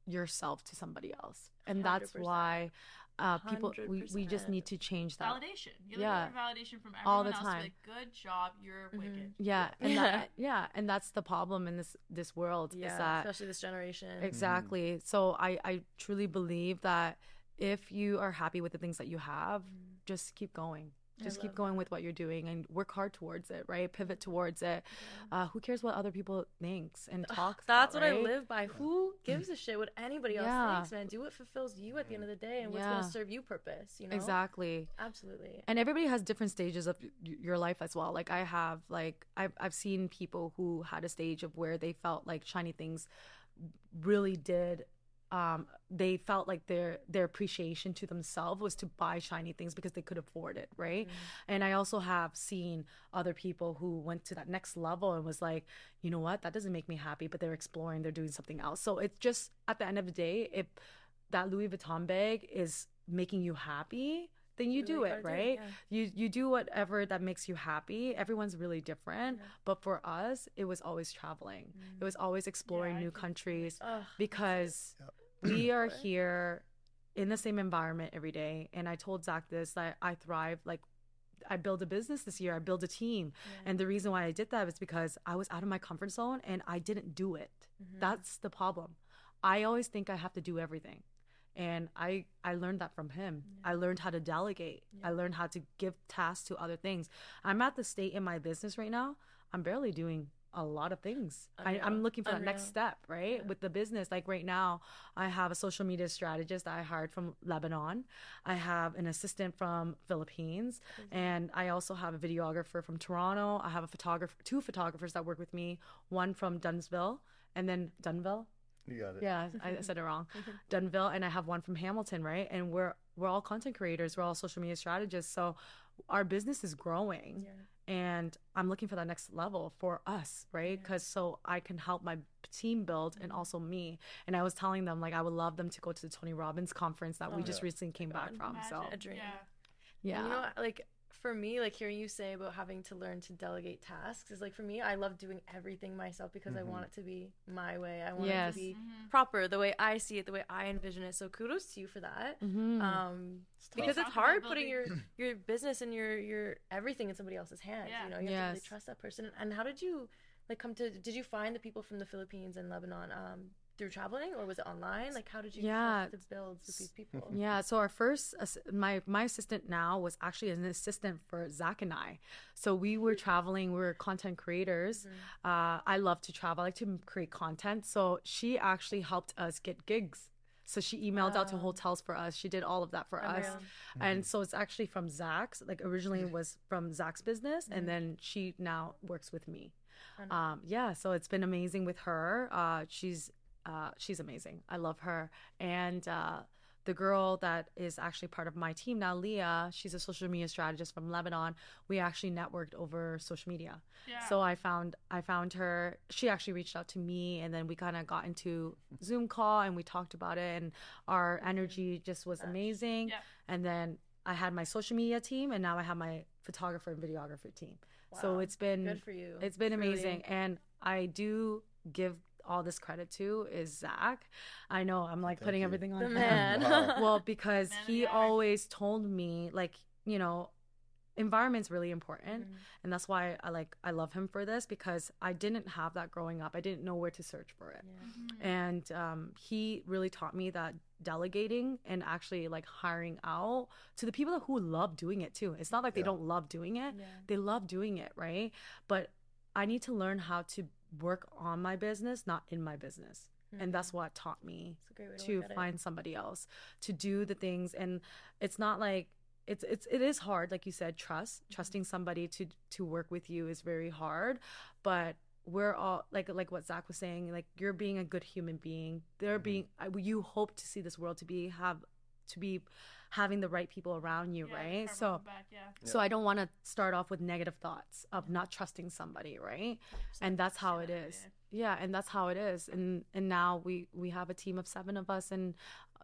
yourself to somebody else and that's 100%. why uh people we, we just need to change that validation. You're Yeah. for validation from everyone All the else. time. Like, good job, you're Mhm. wicked. yeah Yeah. and that yeah and that's the problem in this this world Yeah, is that especially this generation. exactly so i i truly believe that if you are happy with the things that you have Mhm. just keep going I just keep going that. with what you're doing and work hard towards it right pivot towards it uh who cares what other people thinks and talks That's about, what I live by. Who gives a shit what anybody else Yeah. thinks, man? Do what fulfills you at the end of the day and what's Yeah. gonna serve you purpose. You know, exactly Absolutely. and everybody has different stages of y- your life as well like i have like i've, I've seen people who had a stage of where they felt like shiny things really did um they felt like their their appreciation to themselves was to buy shiny things because they could afford it right? And i also have seen other people who went to that next level and was like you know what? That doesn't make me happy but they're exploring they're doing something else. So it's just at the end of the day if that louis vuitton bag is making you happy then you Do do it gotta right? yeah. you you do whatever that makes you happy. Everyone's really different Yeah. but for us it was always traveling. It was always exploring I new can countries Ugh, because Yep. We [clears throat] are here in the same environment every day and i told zac this that i thrive like i build a business this year i build a team yeah. and the reason why i did that was because i was out of my comfort zone and i didn't do it Mhm. that's the problem i always think i have to do everything and I I learned that from him. I learned how to delegate. I learned how to give tasks to other things. I'm at the state in my business right now. I'm barely doing a lot of things. I, I'm looking for that next step, right? With the business. Like right now, I have a social media strategist that I hired from Lebanon. I have an assistant from Philippines, and I also have a videographer from Toronto. I have a photographer, two photographers that work with me. One from Dunsville, and then Dunnville. You got it. Yeah, I I said it wrong. [laughs] Dunnville, and I have one from Hamilton, right? And we're we're all content creators. We're all social media strategists. So our business is growing, and I'm looking for that next level for us, right? Because so I can help my team build and also me. And I was telling them like I would love them to go to the Tony Robbins conference that we Oh, just recently came back from. So A dream. Yeah. yeah, you know, like for me, like hearing you say about having to learn to delegate tasks is like for me, I love doing everything myself because I want it to be my way. I want Yes. it to be proper, the way I see it, the way I envision it. So kudos to you for that. Mhm. Um, tough. because it's Talk about hard putting your [coughs] your business and your your everything in somebody else's hands. Yeah. You know, you have to really trust that person. And how did you like come to? Did you find the people from the Philippines and Lebanon um, through traveling, or was it online? Like, how did you Yeah. trust to build with these people? [laughs] Yeah, so our first my my assistant now was actually an assistant for Zac and I. So we were traveling, we were content creators. Uh, I love to travel, I like to create content. So she actually helped us get gigs. So she emailed out to hotels for us. She did all of that for us. Unreal. And so it's actually from Zac's, like originally it was from Zac's business, and then she now works with me. Um, yeah, so it's been amazing with her. Uh, she's uh, she's amazing. I love her. And uh, the girl that is actually part of my team now, Leah, she's a social media strategist from Lebanon. We actually networked over social media. Yeah. So I found I found her. She actually reached out to me, and then we kind of got into Zoom call and we talked about it, and our energy just was amazing. Yeah. And then I had my social media team, and now I have my photographer and videographer team. Wow. So it's been Good for you. It's been Truly. amazing, and I do give all this credit to is Zac. I know I'm like Thank putting you. everything on The him. man. Wow. [laughs] well, because Man he the hour. always told me like you know environment's really important Mm-hmm. and that's why i like i love him for this because i didn't have that growing up i didn't know where to search for it Mm-hmm. and um, he really taught me that delegating and actually like hiring out to the people who love doing it too it's not like they don't love doing it Yeah. they love doing it right but i need to learn how to work on my business not in my business and that's what taught me It's a great way to, to at it. find somebody else to do the things and it's not like it's it's it is hard like you said trust Mm-hmm. trusting somebody to to work with you is very hard but we're all like like what Zac was saying like you're being a good human being they're Mm-hmm. being you hope to see this world to be have to be having the right people around you Yeah, right so back, yeah. so I don't want to start off with negative thoughts of not trusting somebody, right? And that's how it is. Yeah, and that's how it is. And and now we we have a team of 7 of us and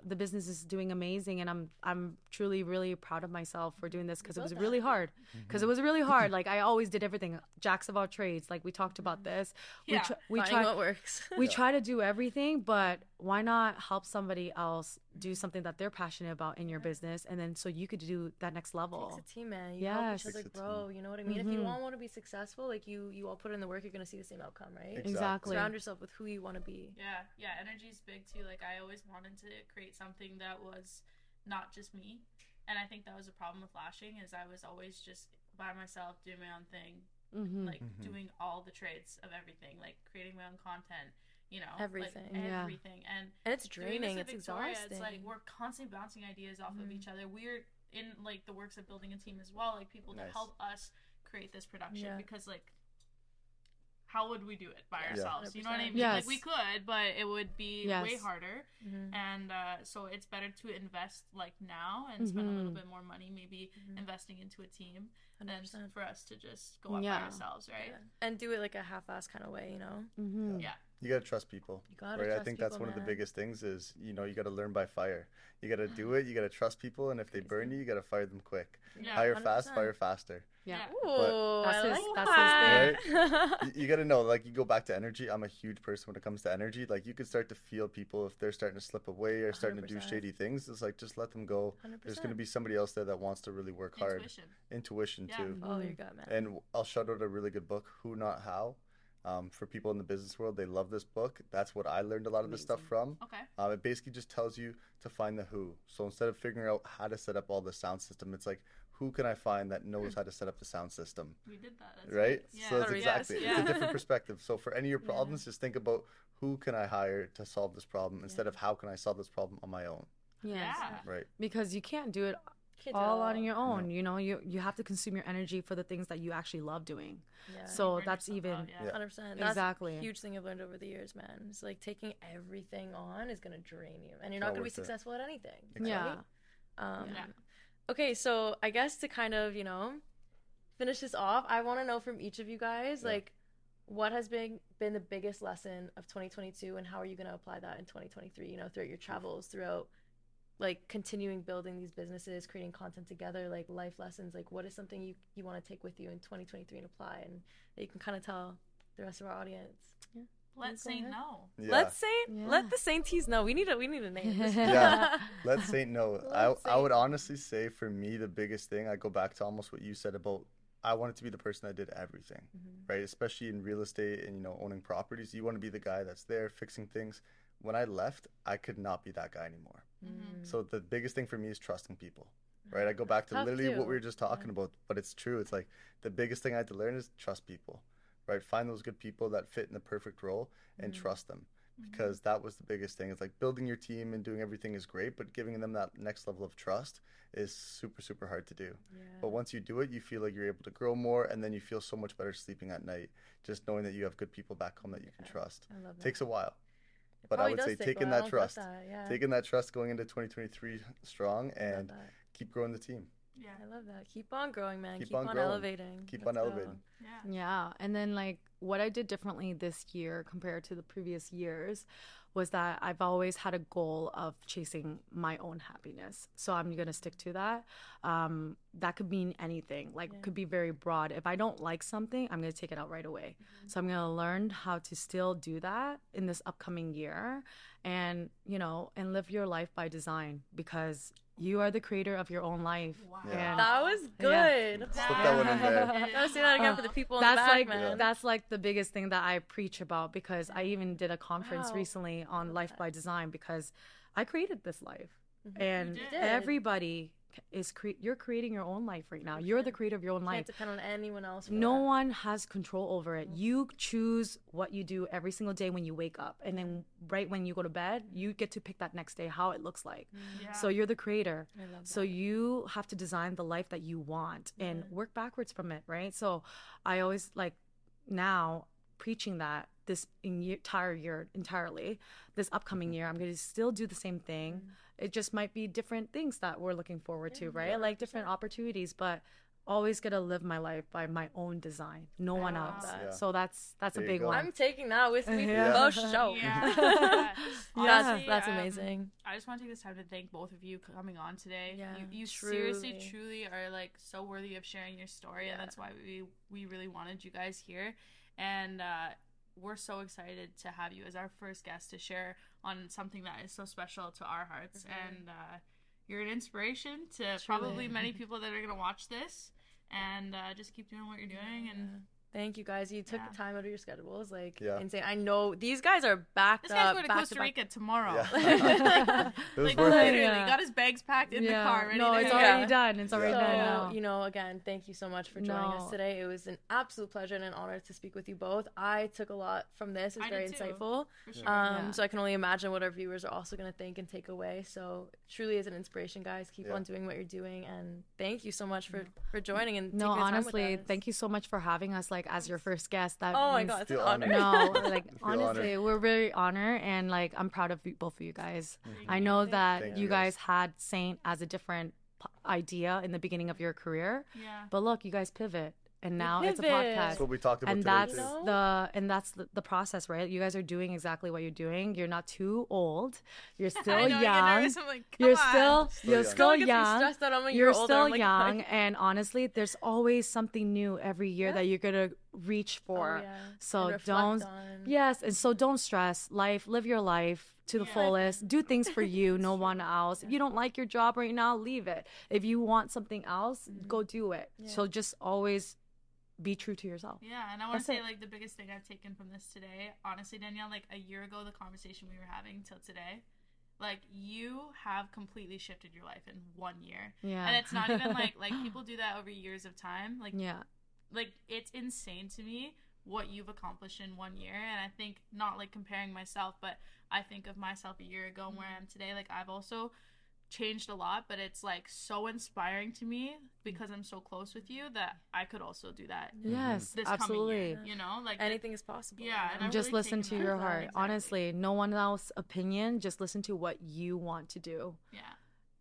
the business is doing amazing and I'm I'm truly really proud of myself for doing this because it was built really hard. Mm-hmm. Cuz it was really hard. Like I always did everything jacks of all trades. Like we talked about this. We Yeah, tr- we Finding tried what works. [laughs] we try to do everything, but why not help somebody else do something that they're passionate about in your business and then so you could do that next level. It's a team, man. You help Yes. each other Takes a grow. You know what I mean? If you mm-hmm. all want, want to be successful, like you, you all put in the work, you're gonna see the same outcome, right? Exactly. Exactly. Surround yourself with who you want to be. Yeah, yeah, energy is big too. Like I always wanted to create something that was not just me. And I think that was a problem with lashing is I was always just by myself doing my own thing, Mhm. like Mhm. doing all the trades of everything, like creating my own content, you know, Everything. like Yeah. everything. And And it's draining. It's Victoria, exhausting. it's like we're constantly bouncing ideas off of Mhm. each other. We're in like the works of building a team as well, like people to help us create this production Yeah. because like how would we do it by Yeah. ourselves? You know what I mean? Yes. Like we could, but it would be way Yes. harder. Mhm. And uh, so it's better to invest like now and spend a little Mhm. bit more money, maybe Mhm. investing into a team, than 100%. for us to just go out Yeah. by ourselves, right? Yeah. And do it like a half-ass kind of way, you know? Yeah. You gotta trust people. You gotta right? I trust think that's people, one of the biggest things is you know you gotta learn by fire. You gotta do it. You gotta trust people, and if they burn you, you gotta fire them quick. Yeah, Hire fast, 100%. fire faster. Yeah. Yeah. Ooh, That's his- like that's that. you, you gotta know, like you go back to energy. I'm a huge person when it comes to energy. Like you could start to feel people if they're starting to slip away or starting to do shady things. It's like just let them go. There's gonna be somebody else there that wants to really work hard. Intuition. Intuition Yeah. too. Oh, Follow your gut, man. And I'll shout out a really good book, Who Not How. Um, for people in the business world, they love this book. That's what I learned a lot of this stuff from. Okay. Um, it basically just tells you to find the who. So instead of figuring out how to set up all the sound system, it's like who can I find that knows how to set up the sound system, We did that. That's right? Yeah. So it's exactly Yes. it's a different perspective. So for any of your Yeah. problems, just think about who can I hire to solve this problem instead of how can I solve this problem on my own, Yes. Yeah. right? Because you can't do it Can't do it all all. on your own. You know, you you have to consume your energy for the things that you actually love doing. Yeah. So that's even out, yeah. Yeah. Hundred percent. That's Exactly. a huge thing I've learned over the years, man. It's like taking everything on is gonna drain you, and you're not Not gonna be worth it. successful at anything. Exactly. yeah. Um, Yeah. Okay, so I guess to kind of you know finish this off, I want to know from each of you guys Yeah. like what has been been the biggest lesson of 2022, and how are you gonna apply that in 2023? You know, throughout your travels, throughout like continuing building these businesses, creating content together, like life lessons. Like, what is something you you want to take with you in 2023 and apply, and that you can kind of tell the rest of our audience. Let's say ahead. no. Yeah. Let's say Yeah. let the Sainties know. We need a we need a name. [laughs] Yeah. Let Saint know. I, Let I would honestly say for me, the biggest thing, I go back to almost what you said about I wanted to be the person that did everything, Mhm. right? Especially in real estate and, you know, owning properties. You want to be the guy that's there fixing things. When I left, I could not be that guy anymore. Mm. So the biggest thing for me is trusting people, right? I go back to Tough literally too. what we were just talking Yeah. about, but it's true. It's like the biggest thing I had to learn is trust people, right? Find those good people that fit in the perfect role and Mhm. trust them because that was the biggest thing. It's like building your team and doing everything is great, but giving them that next level of trust is super, super hard to do. Yeah. But once you do it, you feel like you're able to grow more and then you feel so much better sleeping at night, just knowing that you have good people back home that you can trust. I love that. Takes a while. It but oh, I would say taking while. that oh, I don't doubt trust. that, Yeah. Taking that trust going into 2023 strong and keep growing the team. Yeah. I love that. Keep on growing, man. Keep Keep, on on, elevating. Keep Let's on go. elevating. Yeah. Yeah. And then, like, what I did differently this year compared to the previous years was that I've always had a goal of chasing my own happiness. So I'm going to stick to that. Um, that could mean anything, like, Yeah. could be very broad. If I don't like something, I'm going to take it out right away. So I'm going to learn how to still do that in this upcoming year and, you know, and live your life by design because you are the creator of your own life. Wow. Yeah. That was good. Yeah. good. Slip that one in there. Gotta [laughs] say that again for the people in that's the back, like man. that's like the biggest thing that I preach about because I even did a conference Wow. recently on life by design because I created this life Mhm. and everybody is cre- you're creating your own life right now. You're the creator of your own Can't life. depend on anyone else. For No that. one has control over it. Mm-hmm. You choose what you do every single day when you wake up and then right when you go to bed, you get to pick that next day how it looks like. Mm-hmm. Yeah. So you're the creator. I love So you have to design the life that you want and Yeah. work backwards from it, right? So I always like now preaching that this entire year entirely, this upcoming year, I'm going to still do the same thing. It just might be different things that we're looking forward to, Yeah, right? Like different opportunities, but always going to live my life by my own design, no one else. that. Yeah. So that's that's There a big one. I'm taking that with me [laughs] Yeah. for show. [laughs] Yeah. [laughs] That's Honestly, that's um, amazing. I just want to take this time to thank both of you coming on today. Yeah, you, you seriously, truly. truly are like so worthy of sharing your story, and that's why we we really wanted you guys here. And uh, we're so excited to have you as our first guest to share on something that is so special to our hearts. Mhm. And uh, you're an inspiration to probably many [laughs] people that are gonna watch this. And uh, just keep doing what you're doing. And Yeah. Thank you guys. You took Yeah. the time out of your schedules. Like Yeah. insane. I know these guys are backed this guy's up. going to Costa back. Rica tomorrow. Yeah. [laughs] [laughs] it was like worth literally, it. Yeah. got his bags packed in the car. Ready no, to it's go. already Yeah. done. It's already so, done now. you know, again, thank you so much for joining us today. It was an absolute pleasure and an honor to speak with you both. I took a lot from this. It's I very did too. insightful. For sure. Um, Yeah. So I can only imagine what our viewers are also going to think and take away. So truly is an inspiration, guys. Keep Yeah. on doing what you're doing, and thank you so much for for joining and no, taking the time with honestly, us. thank you so much for having us like as your first guest. That Oh my means god, it's an honor. no [laughs] like feel honestly we're very honored and like i'm proud of both of you guys i know that Thank you you, guys guys. had saint as a different idea in the beginning of your career yeah. but look you guys pivot and now it's a podcast That's what we talked about and today that's too. The and that's the, the process right you guys are doing exactly what you're doing you're not too old you're [laughs] still I know, young nervous, I'm like, come you're on. still Still you're young. still Still gets me young stressed out. I'm a year you're older. still I'm like, [laughs] young and honestly there's always something new every year Yeah. that you're gonna reach Oh, for yeah. so don't on- yes and so don't stress life live your life to the Yeah. fullest do things for you [laughs] no one else if you don't like your job right now leave it if you want something else mm-hmm. go do it Yeah. so just always be true to yourself. Yeah, and I want to say it. like the biggest thing I've taken from this today, honestly, Danielle, like a year ago, the conversation we were having till today, like you have completely shifted your life in one year, Yeah. and it's not even like like [laughs] people do that over years of time. Like Yeah. Like it's insane to me what you've accomplished in one year, and I think not like comparing myself, but I think of myself a year ago and where I am mm-hmm. today. Like I've also changed a lot, but it's like so inspiring to me because I'm so close with you that I could also do that mm-hmm. Yes, this absolutely. year. You know, like Anything is possible. Yeah, and just really listen to your heart. Exactly. Honestly, no one else opinion. Just listen to what you want to do yeah.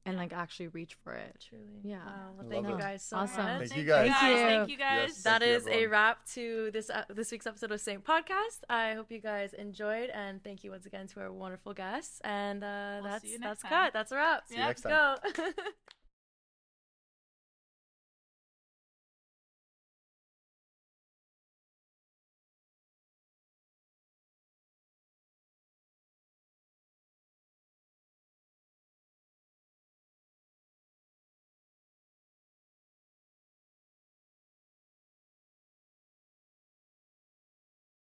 And like actually reach for it. Truly. Yeah. Wow. Well, Love thank you it. guys so Awesome. much. Thank you guys. Thank you. Thank you guys. Yes. That Thank you, a wrap to this uh, this week's episode of Saint Podcast. I hope you guys enjoyed, and thank you once again to our wonderful guests. And uh, We'll that's that's next time. cut. That's a wrap. See you next Go. [laughs]